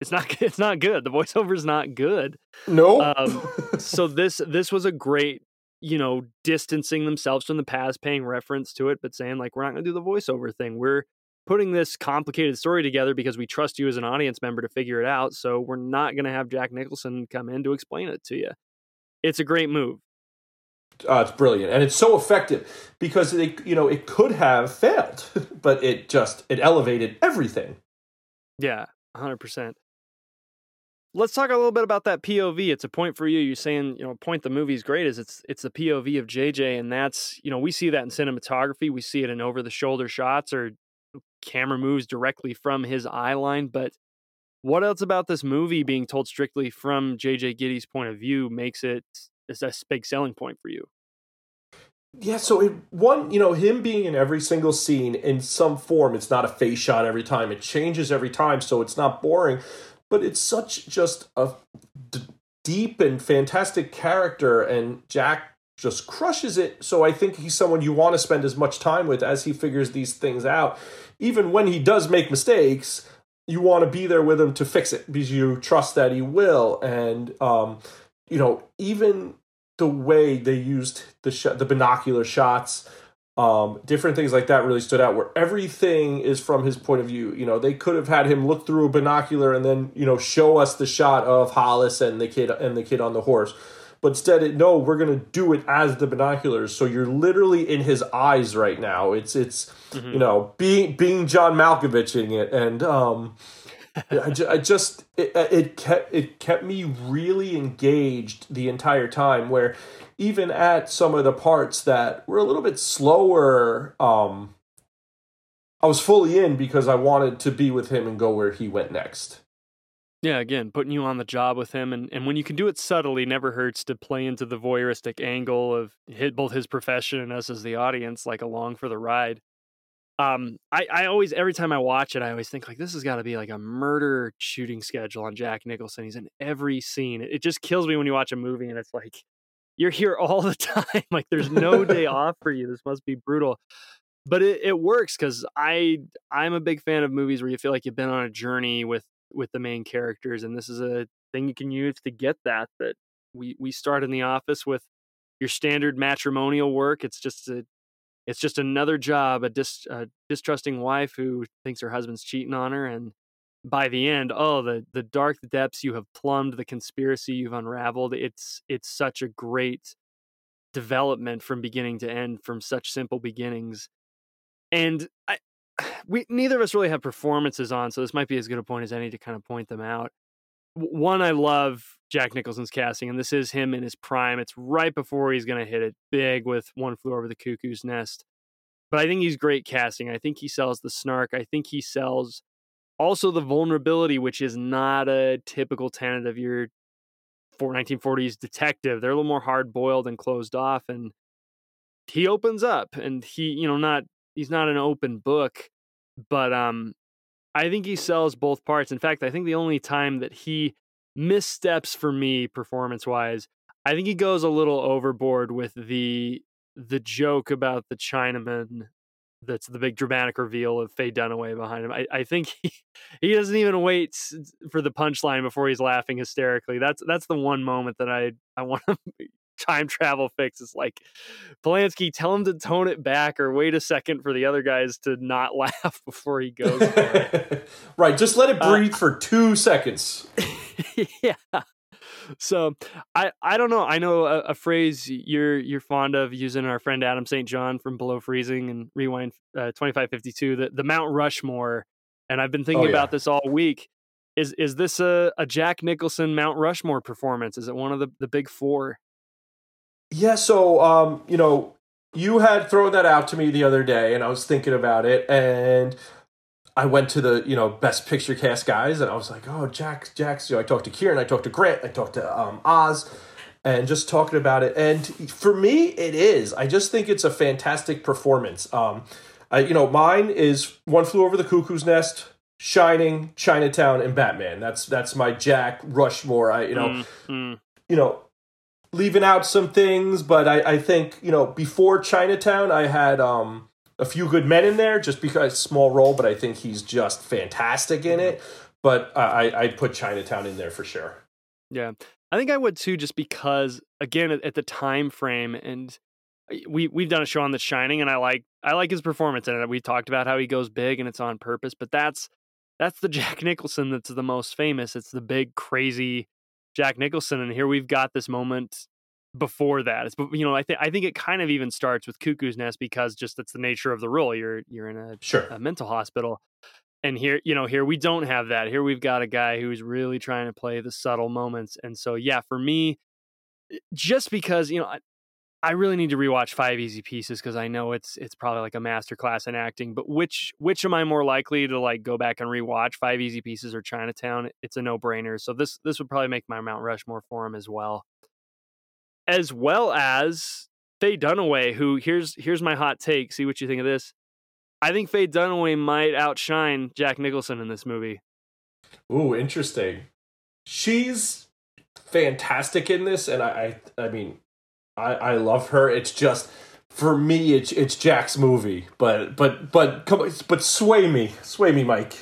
A: it's not <laughs> it's not good. The voiceover is not good.
B: No.
A: Um, so <laughs> this this was a great you know distancing themselves from the past paying reference to it but saying like we're not going to do the voiceover thing. We're putting this complicated story together because we trust you as an audience member to figure it out so we're not going to have jack nicholson come in to explain it to you it's a great move.
B: Uh, it's brilliant and it's so effective because they you know it could have failed <laughs> but it just it elevated everything.
A: Yeah 100% let's talk a little bit about that pov it's a point for you you're saying you know point the movie's great is it's it's the pov of jj and that's you know we see that in cinematography we see it in over the shoulder shots or camera moves directly from his eye line but what else about this movie being told strictly from jj gittes' point of view makes it is a big selling point for you?
B: Yeah so it one you know him being in every single scene in some form it's not a face shot every time it changes every time so it's not boring but it's such just a d- deep and fantastic character and jack just crushes it. So i think he's someone you want to spend as much time with as he figures these things out. Even when he does make mistakes you want to be there with him to fix it because you trust that he will. And um you know even the way they used the sh- the binocular shots um, different things like that really stood out where everything is from his point of view. You know they could have had him look through a binocular and then you know show us the shot of hollis and the kid and the kid on the horse. But instead it, no we're going to do it as the binoculars. So you're literally in his eyes right now. It's it's you know being being john malkovich in it. And um I, ju- I just it, it kept it kept me really engaged the entire time where even at some of the parts that were a little bit slower um I was fully in because I wanted to be with him and go where he went next.
A: Yeah, again, putting you on the job with him, and, and when you can do it subtly, never hurts to play into the voyeuristic angle of hit both his profession and us as the audience, like along for the ride. Um, I, I always every time I watch it, I always think like this has got to be like a murder shooting schedule on Jack Nicholson. He's in every scene. It, it just kills me when you watch a movie and it's like you're here all the <laughs> time. like there's no day <laughs> off for you. This must be brutal but it, it works because I I'm a big fan of movies where you feel like you've been on a journey with with the main characters, and this is a thing you can use to get that. That we we start in the office with your standard matrimonial work. It's just a it's just another job, a, dis, a distrusting wife who thinks her husband's cheating on her, and by the end, oh, the the dark depths you have plumbed, the conspiracy you've unraveled. It's it's such a great development from beginning to end, from such simple beginnings. And I, <sighs> we neither of us really have performances on, so this might be as good a point as any to kind of point them out. One, I love Jack Nicholson's casting, and this is him in his prime. It's right before he's going to hit it big with One Flew Over the Cuckoo's Nest. But I think he's great casting. I think he sells the snark. I think he sells also the vulnerability, which is not a typical tenet of your 1940s detective. They're a little more hard boiled and closed off, and he opens up, and he, you know, not he's not an open book, but um, I think he sells both parts. In fact, I think the only time that he missteps for me performance wise, I think he goes a little overboard with the the joke about the Chinaman that's the big dramatic reveal of Faye Dunaway behind him. I, I think <laughs> he, he doesn't even wait for the punchline before he's laughing hysterically. That's that's the one moment that I I want to <laughs> time travel fix. It's like Polanski, tell him to tone it back or wait a second for the other guys to not <laughs> laugh before he goes.
B: right, just let it uh, breathe uh, for two seconds.
A: yeah. So I I don't know. I know a, a, phrase you're you're fond of using. Our friend Adam St. John from Below Freezing and Rewind uh, twenty five fifty two. The the Mount Rushmore, and I've been thinking oh, yeah. about this all week. Is is this a, a Jack Nicholson Mount Rushmore performance? Is it one of the, the big four?
B: Yeah, so um, you know, you had thrown that out to me the other day, and I was thinking about it, and I went to the you know best picture cast guys, and I was like, oh, Jack, Jack's. You know, I talked to Kieran, I talked to Grant, I talked to um, Oz, and just talking about it. And for me, it is. I just think it's a fantastic performance. Um, I, you know, mine is One Flew Over the Cuckoo's Nest, Shining, Chinatown, and Batman. That's that's my Jack Rushmore. I you know, mm-hmm. you know, leaving out some things, but I, I think you know before Chinatown, I had um, a few good men in there just because small role, but I think he's just fantastic in it. But uh, I I put Chinatown in there for sure.
A: Yeah, I think I would too, just because again at, at the time frame and we we've done a show on The Shining, and I like I like his performance in it. We talked about how he goes big and it's on purpose, but that's that's the <laughs> Jack Nicholson that's the most famous. It's the big crazy Jack Nicholson, and here we've got this moment before that. It's you know I think I think it kind of even starts with Cuckoo's Nest because just that's the nature of the role. You're you're in a,
B: sure.
A: a mental hospital, and here you know here we don't have that. Here we've got a guy who's really trying to play the subtle moments, and so yeah, for me, eh, just because you know I I really need to rewatch Five Easy Pieces because I know it's it's probably like a master class in acting. But which which am I more likely to like go back and rewatch? Five Easy Pieces or Chinatown? It's a no brainer. So this this would probably make my Mount Rushmore for him as well, as well as Faye Dunaway. Who here's here's my hot take. See what you think of this. I think Faye Dunaway might outshine Jack Nicholson in this movie.
B: Ooh, interesting. She's fantastic in this, and I I, I mean I, I love her. It's just for me, it's it's Jack's movie. But but but come but sway me, sway me, Mike.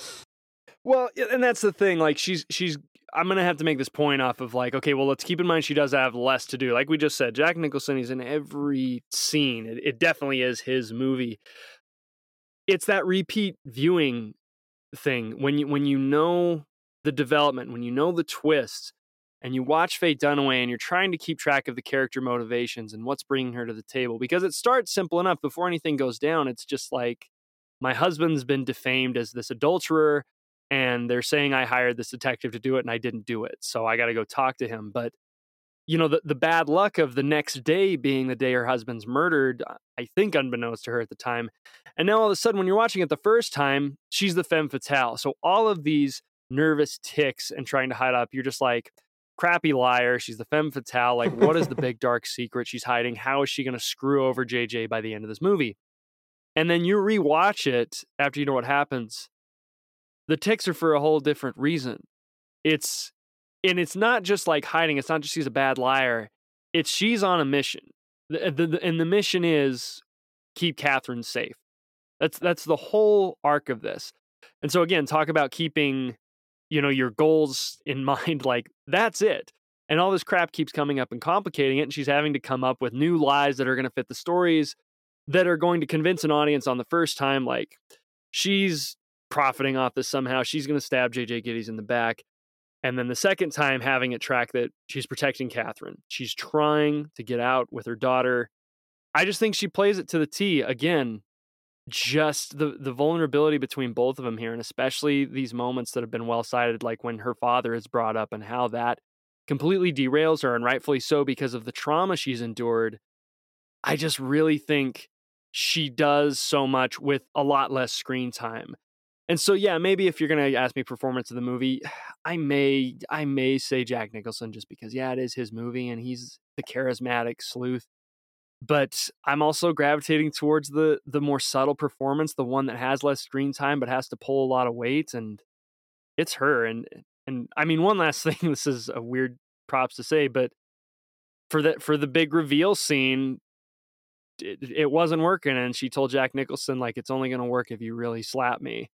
B: <laughs>
A: well, and that's the thing. Like she's she's. I'm gonna have to make this point off of like, okay, well, let's keep in mind she does have less to do. Like we just said, Jack Nicholson is in every scene. It, it definitely is his movie. It's that repeat viewing thing when you when you know the development, when you know the twists, and you watch Faye Dunaway and you're trying to keep track of the character motivations and what's bringing her to the table because it starts simple enough before anything goes down it's just like my husband's been defamed as this adulterer and they're saying I hired this detective to do it and I didn't do it so I got to go talk to him but you know the, the bad luck of the next day being the day her husband's murdered uh, i think unbeknownst to her at the time and now all of a sudden when you're watching it the first time she's the femme fatale so all of these nervous ticks and trying to hide up you're just like crappy liar. She's the femme fatale. Like, what is the <laughs> big dark secret she's hiding? How is she going to screw over JJ by the end of this movie? And then you rewatch it after you know what happens. The ticks are for a whole different reason. It's, and it's not just like hiding. It's not just she's a bad liar. It's she's on a mission. The, the, the, and the mission is keep Catherine safe. That's that's the whole arc of this. And so again, talk about keeping you know your goals in <laughs> mind like that's it and all this crap keeps coming up and complicating it and she's having to come up with new lies that are going to fit the stories that are going to convince an audience on the first time, like she's profiting off this somehow. She's going to stab JJ Gittes in the back. And then the second time, having it track that she's protecting Catherine. She's trying to get out with her daughter. I just think she plays it to the T. Again, just the the vulnerability between both of them here, and especially these moments that have been well cited, like when her father is brought up and how that completely derails her, and rightfully so because of the trauma she's endured. I just really think she does so much with a lot less screen time. And so yeah, maybe if you're gonna ask me performance of the movie, <sighs> I may I may say Jack Nicholson just because yeah, it is his movie and he's the charismatic sleuth. But I'm also gravitating towards the the more subtle performance, the one that has less screen time but has to pull a lot of weight, and it's her. And and I mean, one last <laughs> thing. This is a weird props to say, but for the for the big reveal scene, it, it wasn't working, and she told Jack Nicholson like it's only going to work if you really slap me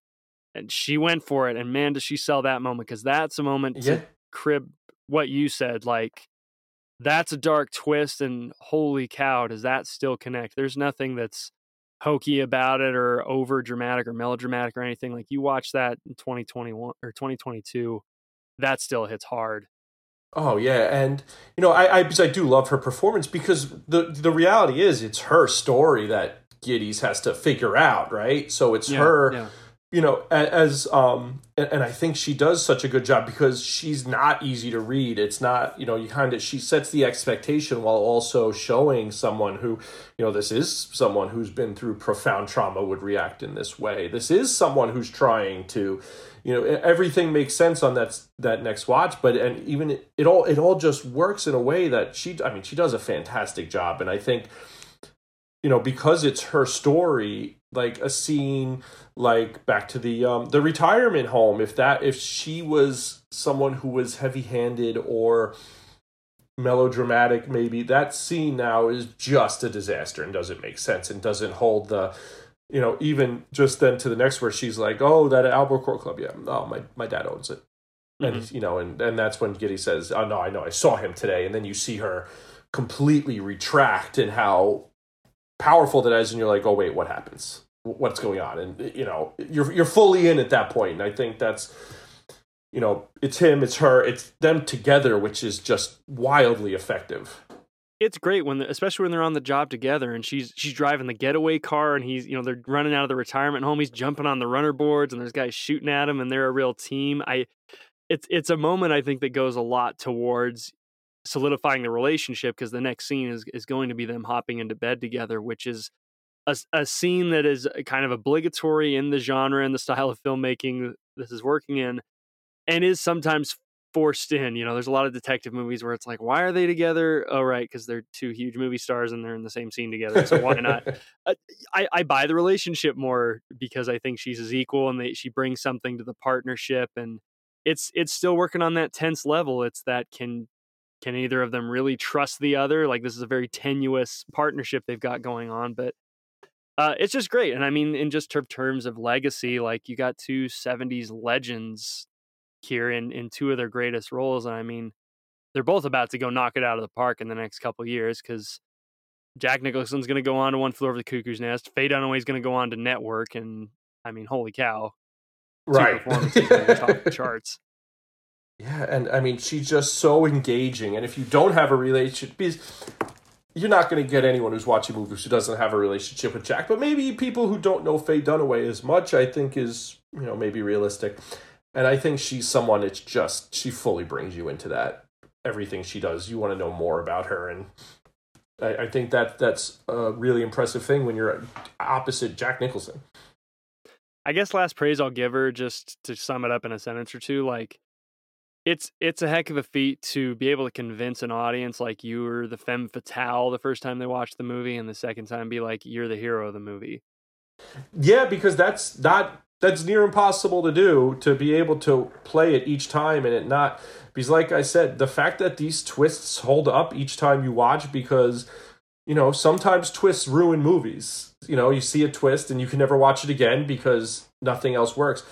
A: and she went for it. And man, does she sell that moment because that's a moment to crib what you said. Like that's a dark twist, and holy cow, does that still connect? There's nothing that's hokey about it or over dramatic or melodramatic or anything. Like you watch that in 2021 or 2022, that still hits hard.
B: Oh yeah, and you know I I, I do love her performance because the the reality is it's her story that Gittes has to figure out, right? So it's yeah, her. Yeah you know as um and, i think she does such a good job because she's not easy to read. It's not you know you kind of she sets the expectation while also showing someone who you know this is someone who's been through profound trauma would react in this way. This is someone who's trying to you know everything makes sense on that that next watch but and even it, it all it all just works in a way that she i mean she does a fantastic job. And i think you know because it's her story like a scene like back to the um the retirement home if that if she was someone who was heavy-handed or melodramatic maybe that scene now is just a disaster and doesn't make sense and doesn't hold the you know even just then to the next where she's like oh that Albacore club yeah oh my my dad owns it mm-hmm. and you know and and that's when gittes says oh no I know I saw him today and then you see her completely retract and how powerful that is and you're like oh wait what happens? What's going on? And you know you're you're fully in at that point. and i think that's you know it's him it's her it's them together which is just wildly effective.
A: It's great when especially when they're on the job together and she's she's driving the getaway car and he's you know they're running out of the retirement home he's jumping on the runner boards and there's guys shooting at him and they're a real team. I it's it's a moment i think that goes a lot towards solidifying the relationship because the next scene is is going to be them hopping into bed together which is a, a scene that is uh, kind of obligatory in the genre and the style of filmmaking this is working in and is sometimes forced in you know there's a lot of detective movies where it's like why are they together? Oh right because they're two huge movie stars and they're in the same scene together so why not? <laughs> Uh, I, I buy the relationship more because i think she's his equal and they, she brings something to the partnership and it's it's still working on that tense level. It's that can can either of them really trust the other like this is a very tenuous partnership they've got going on but uh, it's just great. And I mean, in just terms of legacy, like you got two 70s legends here in, in two of their greatest roles. And I mean, they're both about to go knock it out of the park in the next couple years because Jack Nicholson's going to go on to One Flew Over the Cuckoo's Nest. Faye Dunaway's going to go on to Network. And I mean, holy cow.
B: Right.
A: top the charts.
B: Yeah, and I mean, she's just so engaging. And if you don't have a relationship, because you're not going to get anyone who's watching movies who doesn't have a relationship with Jack, but maybe people who don't know Faye Dunaway as much, I think is, you know, maybe realistic. And I think she's someone it's just, she fully brings you into that. Everything she does, you want to know more about her. And I, I think that that's a really impressive thing when you're opposite Jack Nicholson.
A: I guess last praise I'll give her, just to sum it up in a sentence or two, like, it's it's a heck of a feat to be able to convince an audience like you were the femme fatale the first time they watch the movie and the second time be like you're the hero of the movie.
B: Yeah because that's not that's near impossible to do to be able to play it each time and it not because like i said the fact that these twists hold up each time you watch because you know sometimes twists ruin movies. You know you see a twist and you can never watch it again because nothing else works.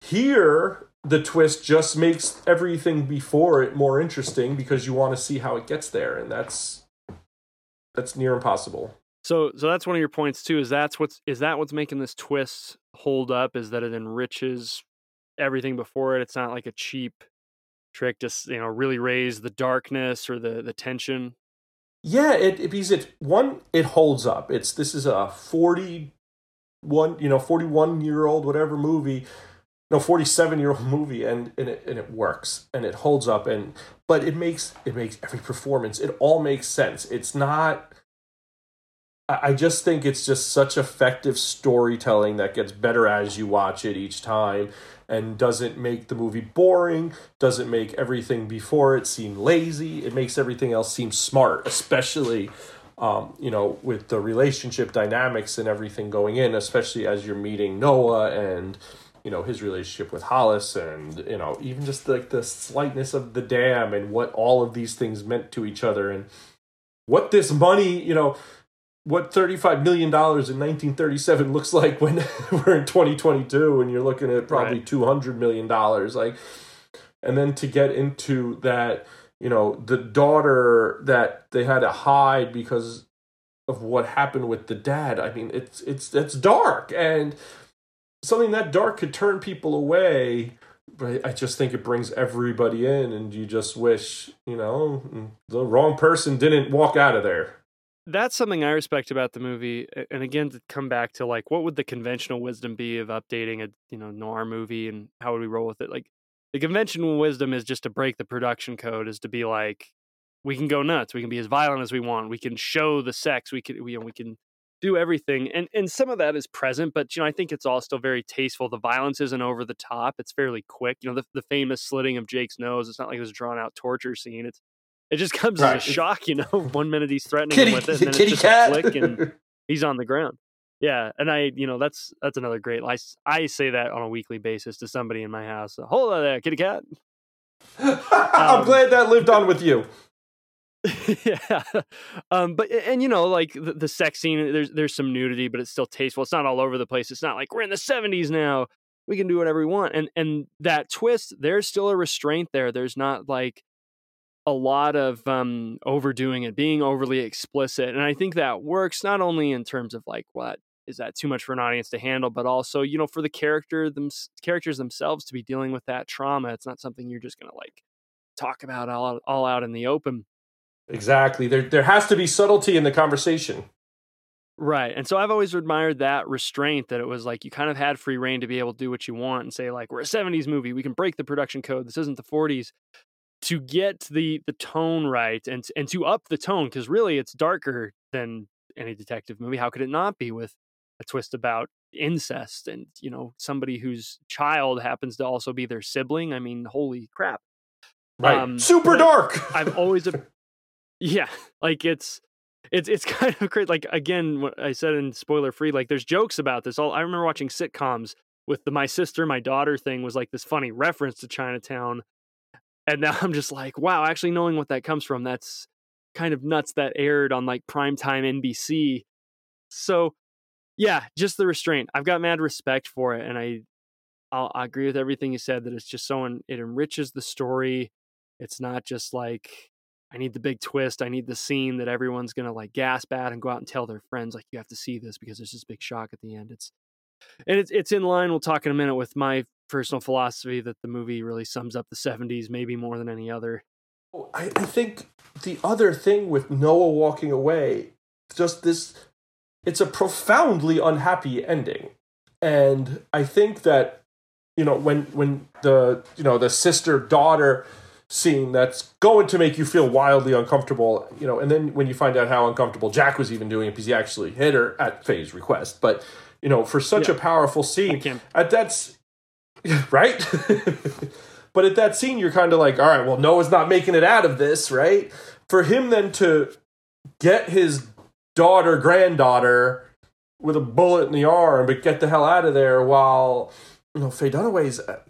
B: Here the twist just makes everything before it more interesting because you want to see how it gets there and that's that's near impossible
A: So so that's one of your points too. Is that's what's is that what's making this twist hold up? Is that it enriches everything before it? It's not like a cheap trick to you know really raise the darkness or the the tension.
B: Yeah, it, it because it one it holds up. It's this is a forty one you know forty one year old whatever movie no 47 year old <laughs> movie and and it, and it works and it holds up and but it makes it makes every performance it all makes sense it's not I just think it's just such effective storytelling that gets better as you watch it each time and doesn't make the movie boring, doesn't make everything before it seem lazy. It makes everything else seem smart, <laughs> especially um, you know, with the relationship dynamics and everything going in, especially as you're meeting Noah and you know his relationship with Hollis and you know even just like the slightness of the dam and what all of these things meant to each other and what this money you know what $35 million in 1937 looks like when <laughs> we're in 2022 and you're looking at probably right. $200 million like and then to get into that you know the daughter that they had to hide because of what happened with the dad i mean it's it's it's dark and something that dark could turn people away but I just think it brings everybody in, and you just wish, you know, the wrong person didn't walk out of there
A: that's something I respect about the movie. And again, to come back to like, what would the conventional wisdom be of updating a you know noir movie, and how would we roll with it? Like, the conventional wisdom is just to break the production code, is to be like, we can go nuts, we can be as violent as we want, we can show the sex, we can, we, you know, we can do everything, and and some of that is present, but you know, I think it's all still very tasteful. The violence isn't over the top; it's fairly quick. You know, the the famous slitting of Jake's nose. It's not like it was drawn out torture scene. It's it just <laughs> comes right. as a shock, you know. <laughs> One minute he's threatening kitty, him with it, and then <laughs> it's just cat. a flick, and he's on the ground. Yeah, and I, you know, that's that's another great. I, I say that on a weekly basis to somebody in my house. Hold on there, kitty cat.
B: I'm um, glad that lived on with you. <laughs>
A: yeah, um, but and you know, like the, the sex scene, there's there's some nudity, but it's still tasteful. It's not all over the place. It's not like we're in the '70s now. We can do whatever we want, and and that twist, there's still a restraint there. There's not like a lot of um, overdoing it, being overly explicit. And I think that works not only in terms of like what is that too much for an audience to handle, but also, you know, for the character them characters themselves to be dealing with that trauma. It's not something you're just gonna like talk about all, all out in the open.
B: Exactly. There there has to be subtlety in the conversation.
A: Right. And so I've always admired that restraint that it was like you kind of had free reign to be able to do what you want and say, like, we're a 70s movie. We can break the production code. This isn't the 40s to get the the tone right and and to up the tone because really it's darker than any detective movie. How could it not be with a twist about incest and you know somebody whose child happens to also be their sibling? I mean, holy crap!
B: Right, um, super dark.
A: I've always, <laughs> yeah, like it's it's it's <laughs> kind of crazy. Like again, what I said in spoiler free, like there's jokes about this. All I remember watching sitcoms with the my sister, my daughter thing was like this funny reference to Chinatown and now <laughs> I'm just like, wow, actually knowing what that comes from, that's kind of nuts that aired on like primetime NBC. So, yeah, just the restraint. I've got mad respect for it, and I, I'll, I agree with everything you said. That it's just so it enriches the story. It's not just like I need the big twist. I need the scene that everyone's gonna like gasp at and go out and tell their friends like you have to see this because there's this big shock at the end. It's and it's it's in line. We'll talk in a minute with my personal philosophy that the movie really sums up the 70s maybe more than any other.
B: Oh, I, I think the other thing with Noah walking away, just this, it's a profoundly unhappy ending. And I think that, you know, when, when the, you know, the sister daughter scene that's going to make you feel wildly uncomfortable, you know, and then when you find out how uncomfortable Jack was even doing it because he actually hit her at Faye's request. But, you know, for such yeah. a powerful scene, at that's <laughs> right? <laughs> but at that scene, you're kind of like, all right, well, Noah's not making it out of this, right? For him then to get his daughter, granddaughter, with a bullet in the arm, but get the hell out of there while, you know, Faye Dunaway's uh,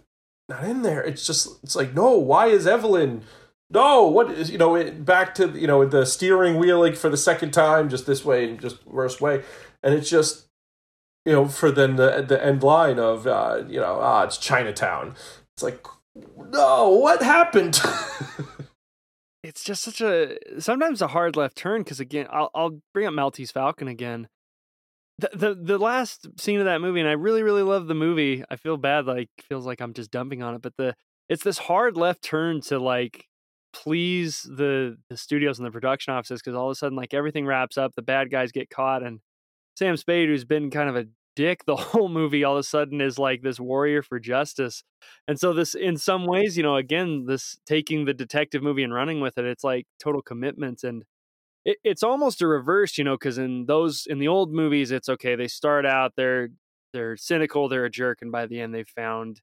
B: not in there. It's just, it's like, no, why is Evelyn? No, what is, you know, it, back to, you know, the steering wheel like for the second time, just this way, and just worse way. And it's just, you know, for then the the end line of uh, you know, ah, it's Chinatown. It's like, no, what happened? <laughs>
A: it's just such a sometimes a hard left turn because again I'll, I'll bring up Maltese Falcon again. The, the last scene of that movie, and I really really love the movie. I feel bad, like feels like I'm just dumping on it, but the it's this hard left turn to like please the the studios and the production offices because all of a sudden like everything wraps up, the bad guys get caught, and Sam Spade, who's been kind of a dick the <laughs> whole movie all of a sudden is like this warrior for justice and so this in some ways you know again this taking the detective movie and running with it it's like total commitment and it, it's almost a reverse you know because in those in the old movies it's okay they start out they're they're cynical they're a jerk and by the end they've found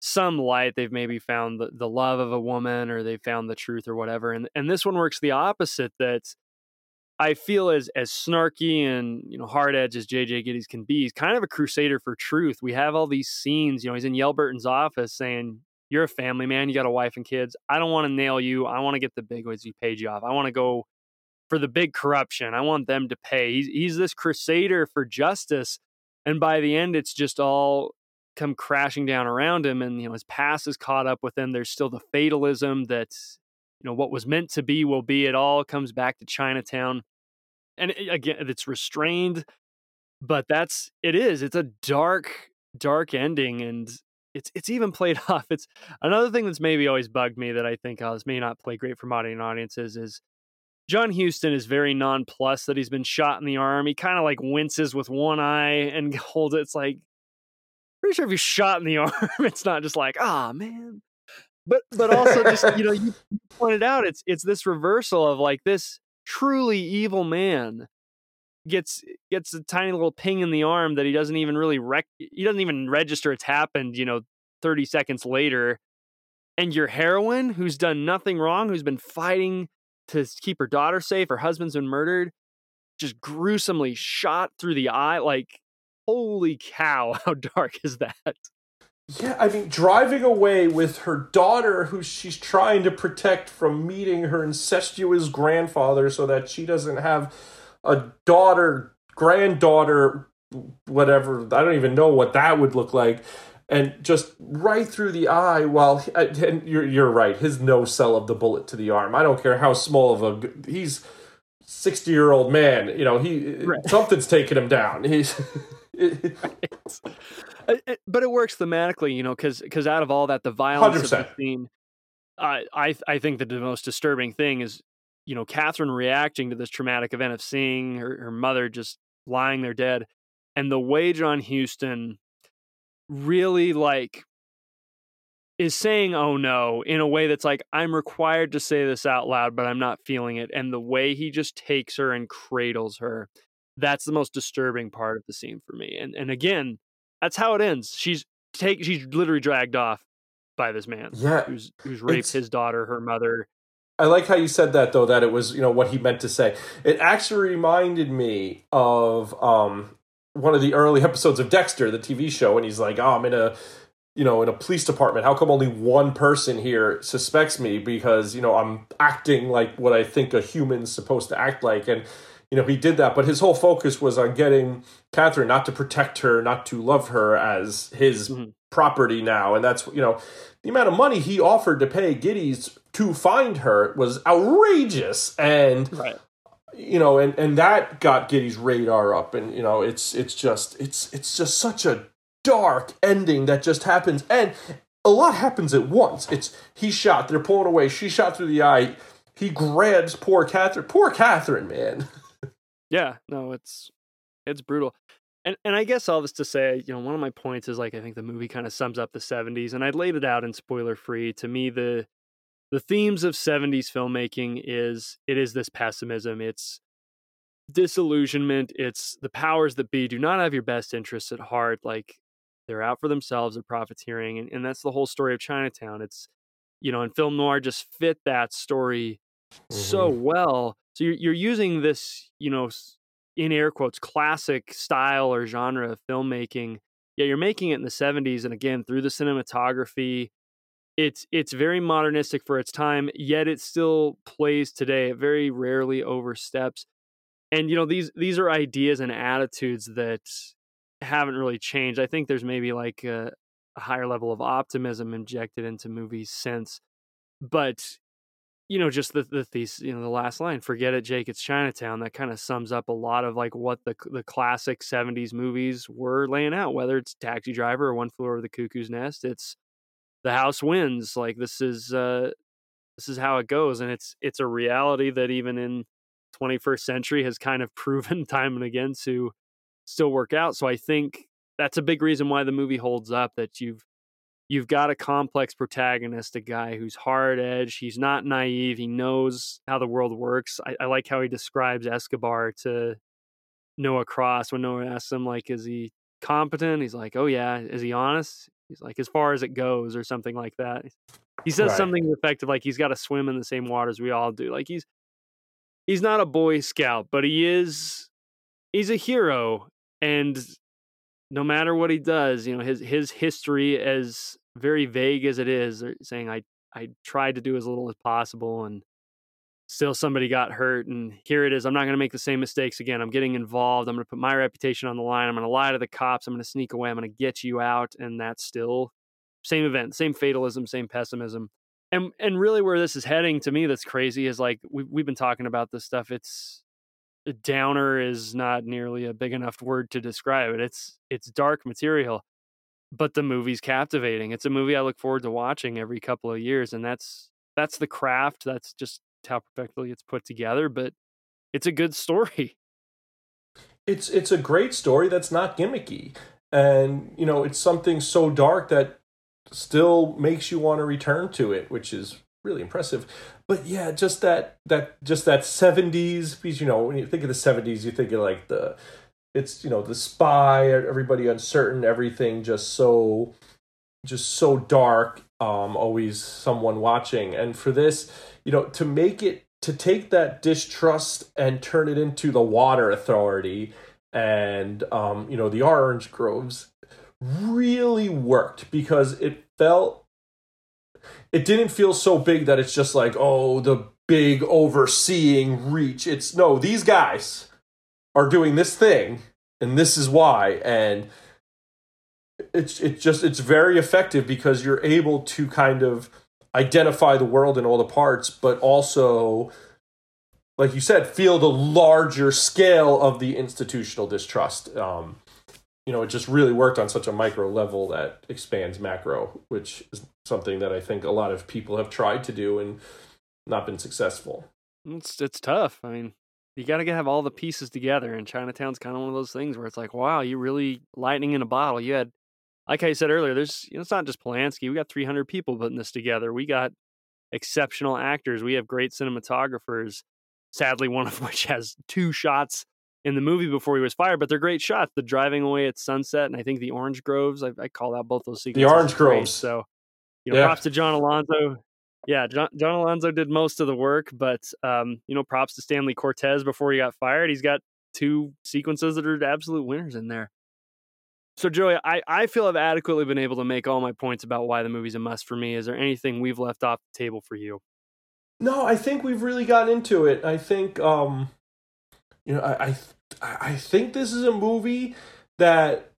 A: some light they've maybe found the, the love of a woman or they found the truth or whatever and and this one works the opposite that I feel as as snarky and you know hard edge as JJ Gittes can be, he's kind of a crusader for truth. We have all these scenes, you know, he's in Yelburton's office saying, "You're a family man, you got a wife and kids. I don't want to nail you. I want to get the big ones you paid you off. I want to go for the big corruption. I want them to pay." He's he's this crusader for justice, and by the end, it's just all come crashing down around him, and you know his past is caught up with him. There's still the fatalism that you know what was meant to be will be it all comes back to chinatown and it, again it's restrained but that's it is it's a dark dark ending and it's it's even played <laughs> off it's another thing that's maybe always bugged me that i think oh, this may not play great for modern audiences is john Huston is very nonplussed that he's been shot in the arm. He kind of like winces with one eye and <laughs> holds it. It's like pretty sure if you're shot in the <laughs> arm it's not just like ah oh, man. But but also just you know you pointed out it's it's this reversal of like this truly evil man gets gets a tiny little ping in the arm that he doesn't even really rec- he doesn't even register it's happened you know 30 seconds later. And your heroine who's done nothing wrong who's been fighting to keep her daughter safe her husband's been murdered just gruesomely shot through the eye like holy cow <laughs> how dark is that
B: yeah, I mean, driving away with her daughter, who she's trying to protect from meeting her incestuous grandfather so that she doesn't have a daughter, granddaughter, whatever. I don't even know what that would look like. And just right through the eye, while and you're you're right, his no sell of the bullet to the arm. I don't care how small of a he's sixty year old man. You know he right. something's taking him down. <laughs> He's
A: but it works thematically, you know, because because out of all that, the violence 100%. of the scene, uh, I I think that the most disturbing thing is, you know, Catherine reacting to this traumatic event of seeing her, her mother just lying there dead, and the way John Huston really like is saying oh no in a way that's like i'm required to say this out loud but i'm not feeling it and the way he just takes her and cradles her that's the most disturbing part of the scene for me and and again that's how it ends. She's take she's literally dragged off by this man.
B: Yeah,
A: who's who's raped his daughter, her mother.
B: I like how you said that though. That it was you know what he meant to say. It actually reminded me of um one of the early episodes of Dexter, the TV show, and he's like, "Oh, I'm in a." You know, in a police department, how come only one person here suspects me? Because you know I'm acting like what I think a human's supposed to act like, and you know, he did that, but his whole focus was on getting Catherine not to protect her, not to love her as his mm-hmm. property now. And that's, you know, the amount of money he offered to pay Gittes to find her was outrageous. And, right. You know, and, and that got Gittes' radar up. And, you know, it's, it's just, it's, it's just such a dark ending that just happens. And a lot happens at once. It's, he's shot, they're pulling away, she shot through the eye. He grabs poor Catherine. Poor Catherine, man. <laughs>
A: Yeah, no, it's it's brutal. And and I guess all this to say, you know, one of my points is like I think the movie kind of sums up the 70s and I laid it out in spoiler free. To me the the themes of 70s filmmaking is it is this pessimism, it's disillusionment, it's the powers that be do not have your best interests at heart like they're out for themselves, they're profiteering and, and that's the whole story of Chinatown. It's you know, and film noir just fit that story mm-hmm. so well so you're, you're using this, you know, in air quotes, classic style or genre of filmmaking. Yeah, you're making it in the 70s, and again through the cinematography, it's it's very modernistic for its time. Yet it still plays today. It very rarely oversteps. And you know these these are ideas and attitudes that haven't really changed. I think there's maybe like a, a higher level of optimism injected into movies since, but you know, just the the thesis, you know, the last line, "Forget it, Jake. It's Chinatown." That kind of sums up a lot of like what the the classic '70s movies were laying out. Whether it's Taxi Driver or One Flew Over the Cuckoo's Nest, it's the house wins. Like this is uh this is how it goes, and it's it's a reality that even in 21st century has kind of <laughs> proven time and again to still work out. So I think that's a big reason why the movie holds up. That you've you've got a complex protagonist, a guy who's hard edge. He's not naive. He knows how the world works. I, I, like how he describes Escobar to Noah Cross when Noah asks him, like, is he competent? He's like, oh yeah. Is he honest? He's like, as far as it goes, or something like that. He says right. something effective, like he's got to swim in the same waters we all do. Like he's he's not a boy scout, but he is he's a hero, and no matter what he does, you know, his his history, as very vague as it is, saying I I tried to do as little as possible, and still somebody got hurt, and here it is. I'm not going to make the same mistakes again. I'm getting involved. I'm going to put my reputation on the line. I'm going to lie to the cops. I'm going to sneak away. I'm going to get you out, and that's still same event, same fatalism, same pessimism. And and really where this is heading to me that's crazy is like we we've been talking about this stuff. It's downer is not nearly a big enough word to describe it. It's it's dark material, but the movie's captivating. It's a movie I look forward to watching every couple of years, and that's that's the craft. That's just how perfectly it's put together. But it's a good story. <laughs>
B: It's it's a great story that's not gimmicky, and you know it's something so dark that still makes you want to return to it, which is really impressive. But yeah, just that that just that seventies because you know when you think of the seventies, you think of like the it's you know the spy, everybody uncertain, everything just so just so dark. Um, always someone watching, and for this, you know, to make it to take that distrust and turn it into the water authority and um, you know the orange groves really worked because it felt it didn't feel so big that it's just like, oh, the big overseeing reach. It's no, these guys are doing this thing and this is why and it's it's just it's very effective because you're able to kind of identify the world in all the parts but also like you said feel the larger scale of the institutional distrust um, you know, it just really worked on such a micro level that expands macro, which is something that I think a lot of people have tried to do and not been successful.
A: It's it's tough. I mean, you got to have all the pieces together, and Chinatown's kind of one of those things where it's like, wow, you really lightning in a bottle. You had, like I said earlier, there's you know, it's not just Polanski. We got 300 people putting this together. We got exceptional actors. We have great cinematographers. Sadly, one of <laughs> which has two shots in the movie before he was fired, but they're great shots. The driving away at sunset, and I think the orange groves. I, I call out both those sequences.
B: The orange groves.
A: So, you know, yeah. props to John Alonzo. Yeah, John, John Alonzo did most of the work, but um, you know, props to Stanley Cortez before he got fired. He's got two sequences that are absolute winners in there. So, Joey, I, I feel I've adequately been able to make all my points about why the movie's a must for me. Is there anything we've left off the table for you?
B: No, I think we've really gotten into it. I think, um, you know, I, I I think this is a movie that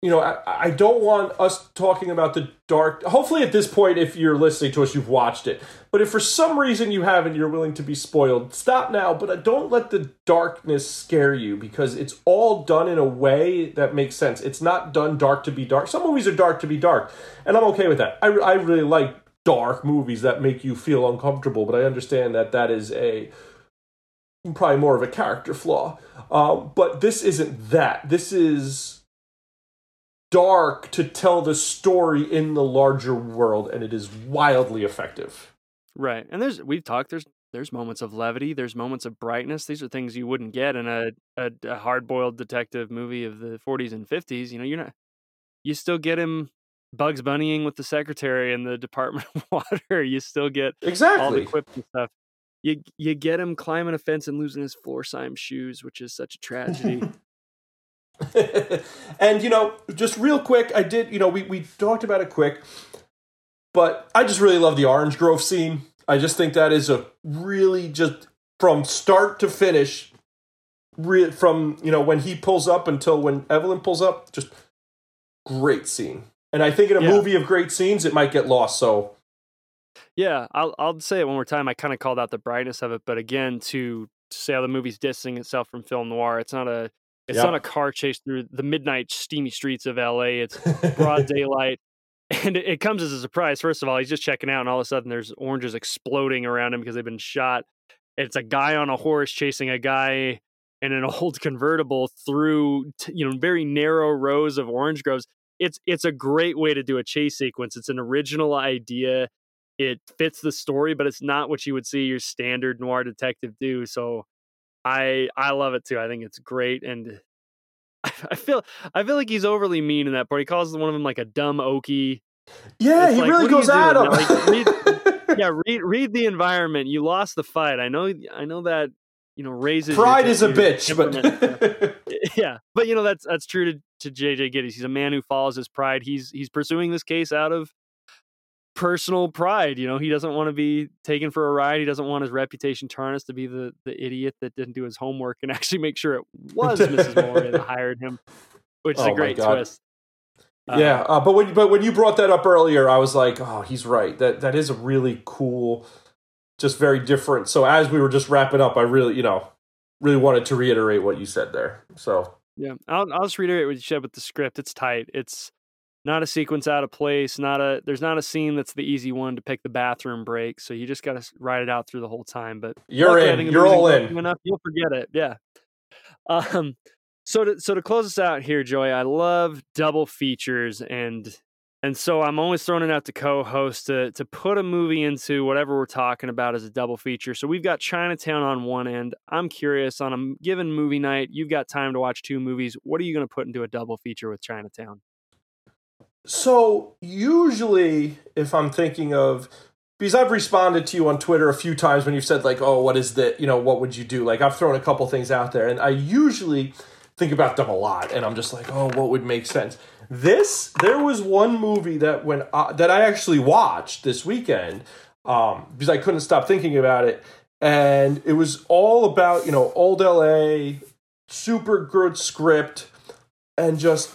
B: you know, I, I don't want us talking about the dark. Hopefully, at this point, if you're listening to us, you've watched it. But if for some reason you haven't, you're willing to be spoiled, stop now. But uh, don't let the darkness scare you because it's all done in a way that makes sense. It's not done dark to be dark. Some movies are dark to be dark, and I'm okay with that. I, I really like dark movies that make you feel uncomfortable, but I understand that that is a probably more of a character flaw. Um, but this isn't that. This is dark to tell the story in the larger world, and it is wildly effective.
A: Right, and there's we've talked. There's there's moments of levity. There's moments of brightness. These are things you wouldn't get in a a, a hard boiled detective movie of the 40s and 50s. You know, you're not. You still get him Bugs Bunnying with the secretary in the <laughs> Department of Water. You still get
B: exactly
A: all the equipment and stuff you you get him climbing a fence and losing his Florsheim shoes, which is such a tragedy. <laughs> <laughs>
B: and you know, just real quick, I did. You know, we we talked about it quick, but I just really love the Orange Grove scene. I just think that is a really just from start to finish, re- from you know when he pulls up until when Evelyn pulls up, just great scene. And I think in a yeah. movie of great scenes, it might get lost. So
A: Yeah, I'll I'll say it one more time. I kind of called out the brightness of it, but again, to, say how the movie's distancing itself from film noir, it's not a it's
B: Yep.
A: not a car chase through the midnight steamy streets of L.A. It's broad <laughs> daylight, and it, it comes as a surprise. First of all, he's just checking out, and all of a sudden, there's oranges exploding around him because they've been shot. It's a guy on a horse chasing a guy in an <laughs> old convertible through you know very narrow rows of orange groves. It's it's a great way to do a chase sequence. It's an original idea. It fits the story, but it's not what you would see your standard noir detective do. So I I love it too. I think it's great, and <laughs> I, feel I feel like he's overly mean in that part. He calls one of them like a dumb okie.
B: Yeah,
A: It's
B: he
A: like,
B: really
A: what are you
B: goes at him.
A: Like, read- Yeah, <laughs> read read the environment. You lost the fight. I know. I know that. You know, raises
B: Pride is a bitch, but <laughs>
A: yeah, but you know that's that's true to to JJ Gittes. He's a man who follows his pride. He's he's pursuing this case out of personal pride. You know, he doesn't want to be taken for a ride. He doesn't want his reputation tarnished to be the the idiot that didn't do his homework and <laughs> actually make sure it was Mrs. Moore that hired him, which is
B: Oh
A: a great twist. Uh,
B: yeah, uh, but when but when you brought that up earlier, I was like, oh, he's right. That that is a really cool, just very different. So as we were just wrapping up, I really you know really wanted to reiterate what you said there. So
A: Yeah, I'll I'll just reiterate what you said with the script. It's tight. It's not a sequence out of place. Not a there's not a scene that's the easy one to pick the bathroom break. So you just got to ride it out through the whole time. But
B: you're in. You're all in.
A: Enough, you'll forget it. Yeah. Um. So to so to close us out here, Joey, I love double features and. And so I'm always throwing it out to co-host to to put a movie into whatever we're talking about as a double feature. So we've got Chinatown on one end. I'm curious on a given movie night, you've got time to watch two movies. What are you going to put into a double feature with Chinatown?
B: So usually, if I'm thinking of because I've responded to you on Twitter a few times when you've said like, "Oh, what is that? You know, what would you do?" Like I've thrown a couple things out there, and I usually think about them a lot, and I'm just like, "Oh, what would make sense?" This there was one movie that when I, that I actually watched this weekend um, because I couldn't stop thinking about it, and it was all about you know old LA, super good script, and just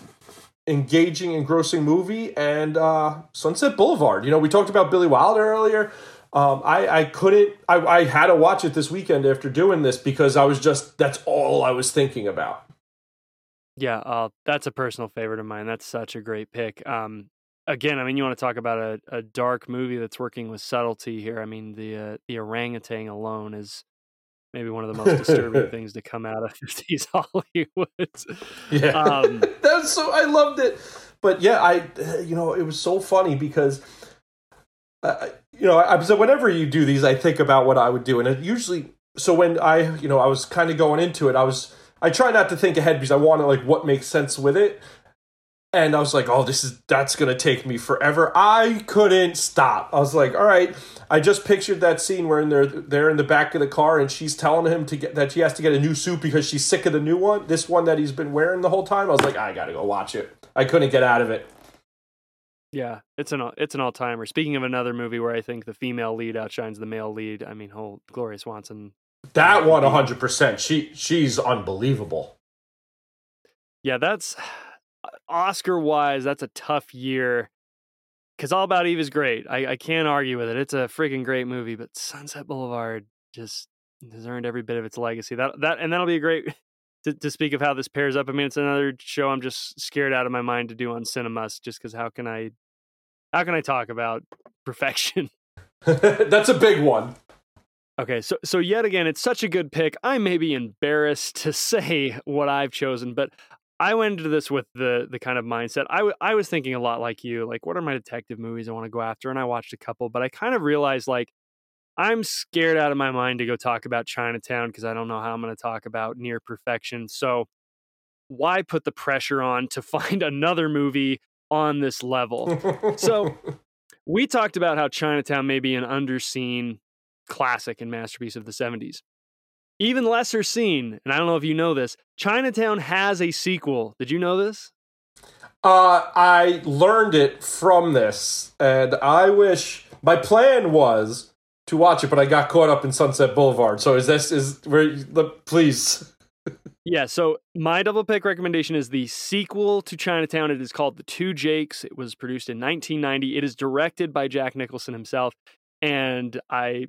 B: engaging, engrossing movie, and uh, Sunset Boulevard. You know, we talked about Billy Wilder earlier. Um, I, I couldn't. I, I had to watch it this weekend after doing this because I was just that's all I was thinking about.
A: Yeah, uh, that's a personal favorite of mine. That's such a great pick. Um, again, I mean, you want to talk about a, a dark movie that's working with subtlety here. I mean, the uh, the orangutan alone is maybe one of the most disturbing <laughs> things to come out of <laughs> 50s Hollywood.
B: Yeah,
A: Um, <laughs>
B: that's so. I loved it, but yeah, I you know it was so funny because. Uh, you know, I, so whenever you do these, I think about what I would do, and it usually. So when I, you know, I was kind of going into it, I was, I try not to think ahead because I want to like what makes sense with it, and I was like, oh, this is that's gonna take me forever. I couldn't stop. I was like, all right. I just pictured that scene where they're they're in the back of the car and she's telling him to get that he has to get a new suit because she's sick of the new one, this one that he's been wearing the whole time. I was like, I gotta go watch it. I couldn't get out of it.
A: yeah, it's an it's an all timer. Speaking of another movie where I think the female lead outshines the male lead, I mean, whole Gloria Swanson
B: That one, hundred percent. She she's unbelievable.
A: Yeah, that's Oscar wise, that's a tough year. Cause All About Eve is great. I, I can't argue with it. It's a freaking great movie, but Sunset Boulevard just has earned every bit of its legacy. That that and that'll be a great <laughs> to, to speak of how this pairs up. I mean, it's another show I'm just scared out of my mind to do on Cinemusts, just because how can I how can I talk about perfection? <laughs> <laughs>
B: That's a big one.
A: Okay, so so yet again, it's such a good pick. I may be embarrassed to say what I've chosen, but I went into this with the the kind of mindset. I, w- I was thinking a lot like you, like what are my detective movies I want to go after, and I watched a couple, but I kind of realized like I'm scared out of my mind to go talk about Chinatown because I don't know how I'm going to talk about near perfection. So why put the pressure on to <laughs> find another movie on this level? So- <laughs> we talked about how Chinatown may be an underseen classic and masterpiece of the 70s. Even lesser seen, and I don't know if you know this, Chinatown has a sequel. Did you know this?
B: Uh, I learned it from this, and I wish my plan was to watch it, but I got caught up in Sunset Boulevard. So is this is where? look, Please. <laughs>
A: Yeah, so my double pick recommendation is the sequel to Chinatown. It is called The Two Jakes. It was produced in 1990. It is directed by Jack Nicholson himself. and I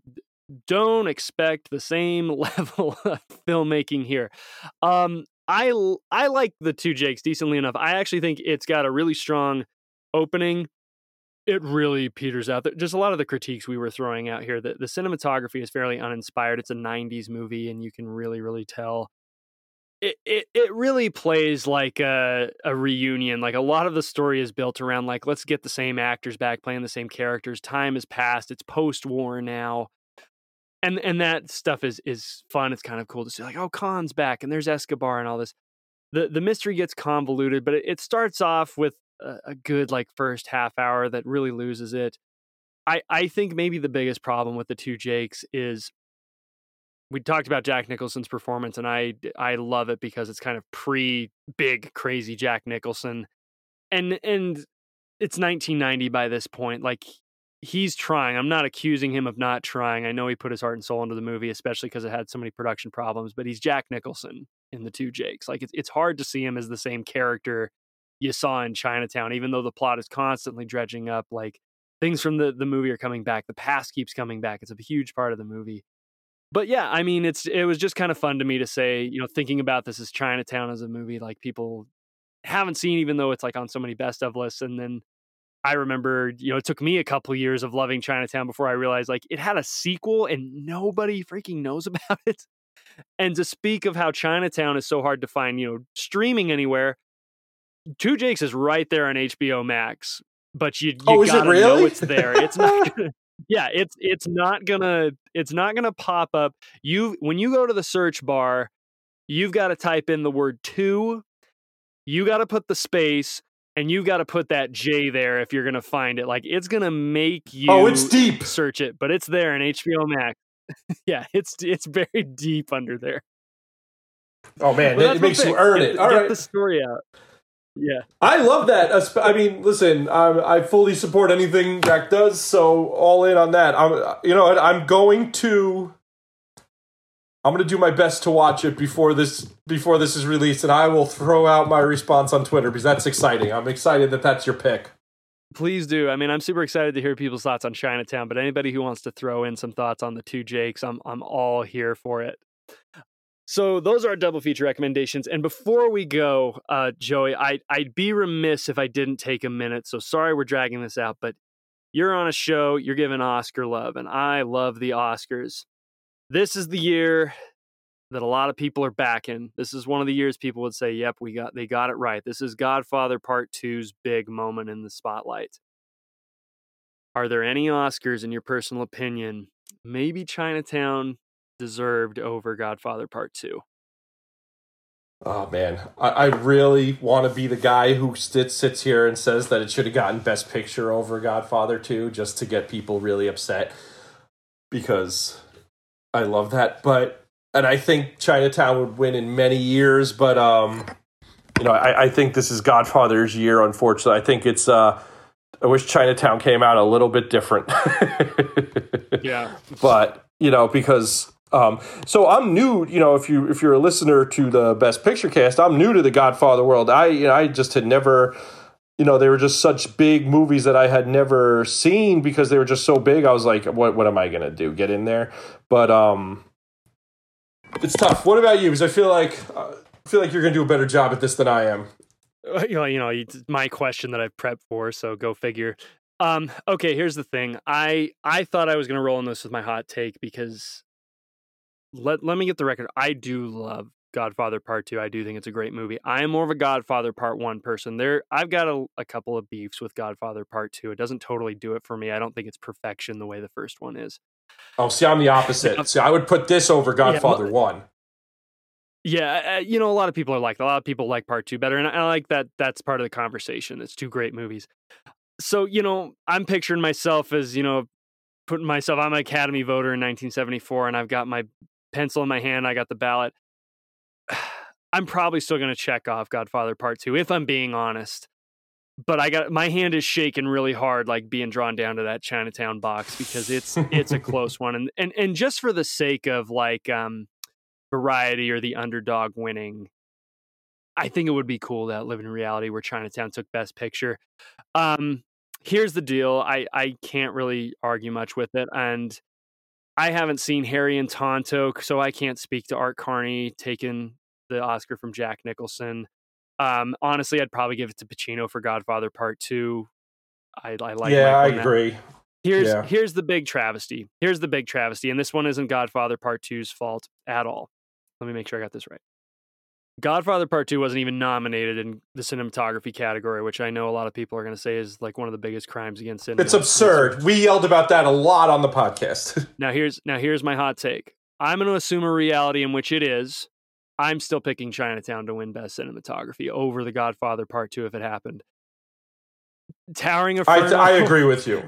A: don't expect the same <laughs> level of filmmaking here. Um, I I like the two Jakes decently enough. I actually think it's got a really strong opening. It really peters out. Just a lot of the critiques we were throwing out here. The, the cinematography is fairly uninspired. It's a '90s movie, and you can really, really tell. It, it it really plays like a a reunion. Like a lot of the story is built around like let's get the same actors back playing the same characters. Time has passed. It's post war now and and that stuff is is fun. It's kind of cool to see like, oh, Khan's back and there's Escobar and all this. The the mystery gets convoluted, but it, it starts off with a, a, good like first half hour that really loses it. I I think maybe the biggest problem with the two Jakes is we talked about Jack Nicholson's performance, and I I love it because it's kind of pre big crazy Jack Nicholson, and and it's 1990 by this point. Like he's trying. I'm not accusing him of not trying. I know he put his heart and soul into the movie, especially because it had so many production problems. But he's Jack Nicholson in the two Jakes. Like it's it's hard to see him as the same character you saw in Chinatown, even though the plot is constantly dredging up. Like things from the the movie are coming back. The past keeps coming back. It's a huge part of the movie. But yeah, I mean, it's it was just kind of fun to me to say, you know, thinking about this as Chinatown as a movie, like people haven't seen, even though it's like on so many best of lists, and then I remember, you know, it took me a couple years of loving Chinatown before I realized like it had a sequel and nobody freaking knows <laughs> about it. And to speak of how Chinatown is so hard to find, you know, streaming anywhere, Two Jakes is right there on HBO Max, but you, you
B: oh,
A: gotta
B: it really?
A: know it's there. It's not <laughs> gonna, yeah, it's it's not gonna it's not gonna pop up. You when you go to the search bar, you've got to type in the word two, you got to put the space, and you got to put that J there if you're gonna find it. Like it's gonna make you.
B: Oh, it's deep.
A: Search it, but it's there in HBO Max. <laughs> yeah, it's it's very deep under there.
B: Oh man, it makes you earn
A: get,
B: it. All
A: get
B: right.
A: the story out. Yeah,
B: I love that. Uh, I mean, listen, I, I fully support anything Jack does, so all in on that. I'm, uh, you know, I'm going to I'm gonna do my best to watch it before this before this is released, and I will throw out my response on Twitter because that's exciting. I'm excited that that's your pick.
A: Please do. I mean, I'm super excited to hear people's thoughts on Chinatown, but anybody who wants to throw in some thoughts on the two Jakes, I'm I'm all here for it. So those are our double feature recommendations. And before we go, uh, Joey, I I'd be remiss if I didn't take a minute. So sorry we're dragging this out, but you're on a show, you're giving Oscar love, and I love the Oscars this is the year that a lot of people are backing. This is one of the years people would say, "Yep, we got they got it right." This is Godfather Part 2's big moment in the spotlight. Are there any Oscars in your personal opinion? Maybe Chinatown deserved over Godfather Part 2.
B: Oh man, I, I really want to be the guy who sits sits here and says that it should have gotten Best Picture over Godfather 2 just to get people really upset because I love that. But and I think Chinatown would win in many years, but um, you know, I, I think this is Godfather's year. Unfortunately, I think it's. Uh, I wish Chinatown came out a little bit different. <laughs>
A: yeah,
B: but you know because. Um, so I'm new, you know. If you if you're a listener to the Best Picture cast, I'm new to the Godfather world. I you know I just had never you know, they were just such big movies that I had never seen because they were just so big. I was like, what what am I gonna do? Get in there? But um it's tough. What about you? Because I feel like uh, I feel like you're gonna do a better job at this than I am.
A: You know, you know, my question that I've prepped for, so go figure. Um, okay, here's the thing. I I thought I was gonna roll in this with my hot take because let let me get the record. I do love Godfather Part Two. I do think it's a great movie. I am more of a Godfather Part One person. There, I've got a, a, couple of beefs with Godfather Part Two. It doesn't totally do it for me. I don't think it's perfection the way the first one is.
B: Oh, see, I'm the opposite. see, I would put this over Godfather
A: yeah,
B: One.
A: Yeah, uh, you know, a lot of people are like a lot of people like Part Two better, and I like that. That's part of the conversation. It's two great movies. So you know, I'm picturing myself as you know, putting myself. I'm an Academy voter in 1974, and I've got my pencil in my hand. I got the ballot <sighs> I'm probably still going to check off Godfather Part 2 if I'm being honest. But I got my hand is shaking really hard like being drawn down to that Chinatown box because it's it's a <laughs> close one and and and just for the sake of like um variety or the underdog winning I think it would be cool that live in reality where Chinatown took best picture. Um here's the deal. I I can't really argue much with it, and I haven't seen Harry and Tonto, so I can't speak to Art Carney taking the Oscar from Jack Nicholson. Um, honestly, I'd probably give it to Pacino for Godfather Part Two. I, I like. That.
B: Yeah, I agree.
A: Here's
B: Yeah.
A: here's the big travesty. Here's the big travesty, and this one isn't Godfather Part 2's fault at all. Let me make sure I got this right. Godfather Part 2 wasn't even nominated in the cinematography category, which I know a lot of people are going to say is like one of the biggest crimes against cinema.
B: It's absurd. We yelled about that a lot on the podcast. <laughs>
A: Now here's now here's my hot take. I'm going to assume a reality in which it is. I'm still picking Chinatown to win best cinematography over The Godfather Part 2 if it happened. Towering Inferno.
B: I <laughs> agree with you.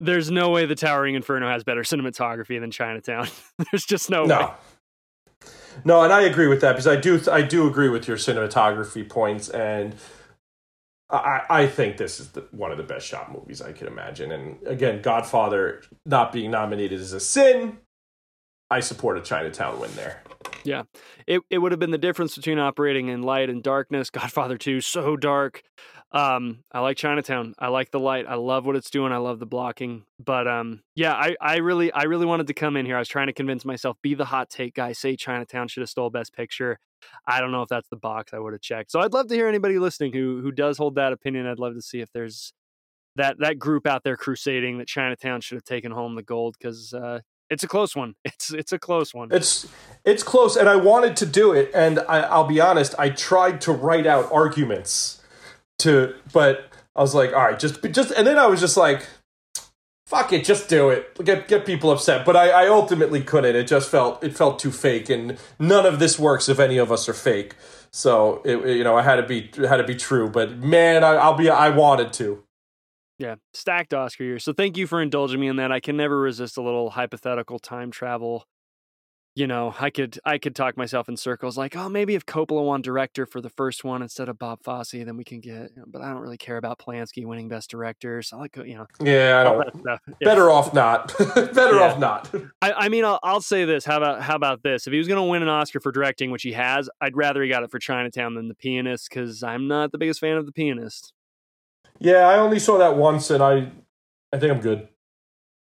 A: there's no way the Towering Inferno has better cinematography than Chinatown. <laughs> there's just no, way.
B: No. And I agree with that because I do I do agree with your cinematography points, and I I think this is the, one of the best shot movies I can imagine. And again, Godfather not being nominated is a sin. I support a Chinatown win there.
A: Yeah. It it would have been the difference between operating in light and darkness. Godfather 2 so dark. Um I like Chinatown. I like the light. I love what it's doing. I love the blocking. But um yeah, I I really I really wanted to come in here. I was trying to convince myself be the hot take guy, say Chinatown should have stole best picture. I don't know if that's the box I would have checked. So I'd love to hear anybody listening who who does hold that opinion. I'd love to see if there's that that group out there crusading that Chinatown should have taken home the gold cuz uh it's a close one. <laughs> It's it's a close one.
B: It's it's close, and I wanted to do it, and I, I'll be honest, I tried to write out arguments to, but I was like, all right, just just, and then I was just like, fuck it, just do it, get get people upset. But I, I ultimately couldn't. It just felt it felt too fake, and none of this works if any of us are fake. So it, it- you know, I had to be had to be true. But man, I, I'll be I wanted to.
A: Yeah, stacked Oscar year. So thank you for indulging me in that. I can never resist a little hypothetical time travel. You know, I could I could talk myself in circles like, oh, maybe if Coppola won director for the first one instead of Bob Fosse, then we can get. You know, but I don't really care about Polanski winning best director. So I like, you know,
B: Yeah, I don't.
A: Yeah. <laughs>
B: Better off not. <laughs> Better
A: Yeah.
B: off not. <laughs>
A: I, I mean, I'll, I'll say this. How about how about this? If he was going to win an Oscar for directing, which he has, I'd rather he got it for Chinatown than The Pianist because I'm not the biggest fan of The Pianist.
B: Yeah, I only saw that once, and I I think I'm good.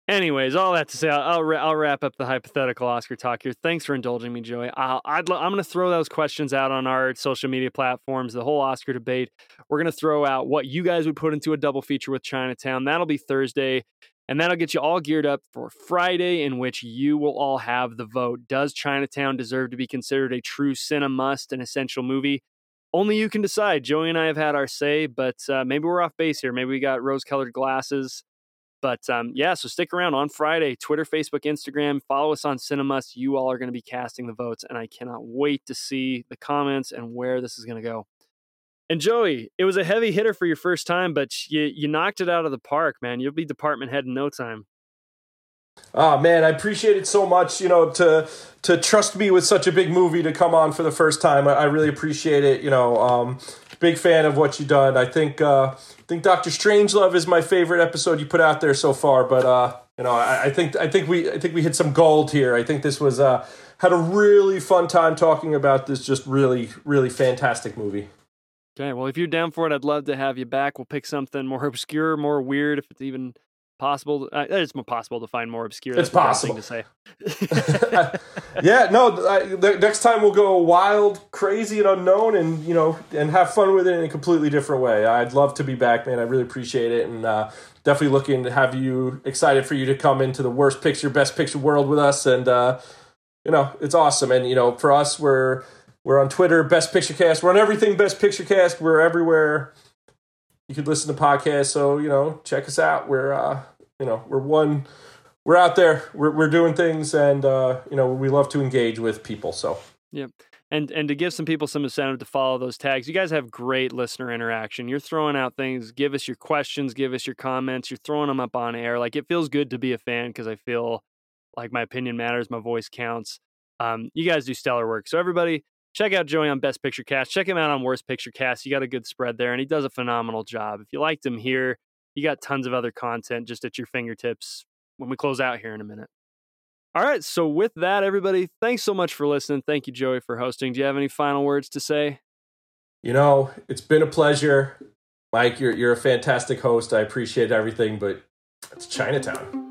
A: Anyways, all that to say, I'll I'll, I'll wrap up the hypothetical Oscar talk here. Thanks for indulging me, Joey. Lo- I'm going to throw those questions out on our social media platforms. The whole Oscar debate. We're going to throw out what you guys would put into a double feature with Chinatown. That'll be Thursday, and that'll get you all geared up for Friday, in which you will all have the vote. Does Chinatown deserve to be considered a true cinema must, an essential movie? Only you can decide. Joey and I have had our say, but uh, maybe we're off base here. Maybe we got rose-colored glasses. But um, yeah, so stick around on Friday, Twitter, Facebook, Instagram. Follow us on Cinemusts. You all are going to be casting the votes, and I cannot wait to see the comments and where this is going to go. And Joey, it was a heavy hitter for your first time, but you you knocked it out of the park, man. You'll be department head in no time.
B: Ah man, I appreciate it so much. You know, to to trust me with such a big movie to come on for the first time. I, I really appreciate it. You know, um, big fan of what you done. I think uh, I think Doctor Strangelove is my favorite episode you put out there so far. But uh, you know, I, I think I think we I think we hit some gold here. I think this was uh, had a really fun time talking about this just really really fantastic movie.
A: Okay, well, if you're down for it, I'd love to have you back. We'll pick something more obscure, more weird, if it's even possible. Uh, it's possible to find more obscure.
B: It's
A: That's the best thing to say. <laughs>
B: yeah, no. I, the, next time we'll go wild, crazy, and unknown, and you know, and have fun with it in a completely different way. I'd love to be back, man. I really appreciate it, and uh, definitely looking to have you excited for you to come into the worst picture, best picture world with us, and uh, you know, it's awesome. And you know, for us, we're we're on Twitter, Best Picture Cast. We're on everything, Best Picture Cast. We're everywhere. You could listen to podcasts, so you know, check us out. We're uh, you know, we're one we're out there. We're we're doing things, and uh, you know we love to engage with people. So
A: yeah. And and to give some people some incentive to follow those tags, you guys have great listener interaction. You're throwing out things, give us your questions, give us your comments. You're throwing them up on air. Like it feels good to be a fan because I feel like my opinion matters, my voice counts. Um, you guys do stellar work. So everybody, check out Joey on Best Picture Cast. Check him out on Worst Picture Cast. You got a good spread there, and he does a phenomenal job. If you liked him here, you got tons of other content just at your fingertips when we close out here in a minute. All right. So, with that, everybody, thanks so much for listening. Thank you, Joey, for hosting. Do you have any final words to say?
B: you know, it's been a pleasure. Mike, you're you're a fantastic host. I appreciate everything, but it's Chinatown.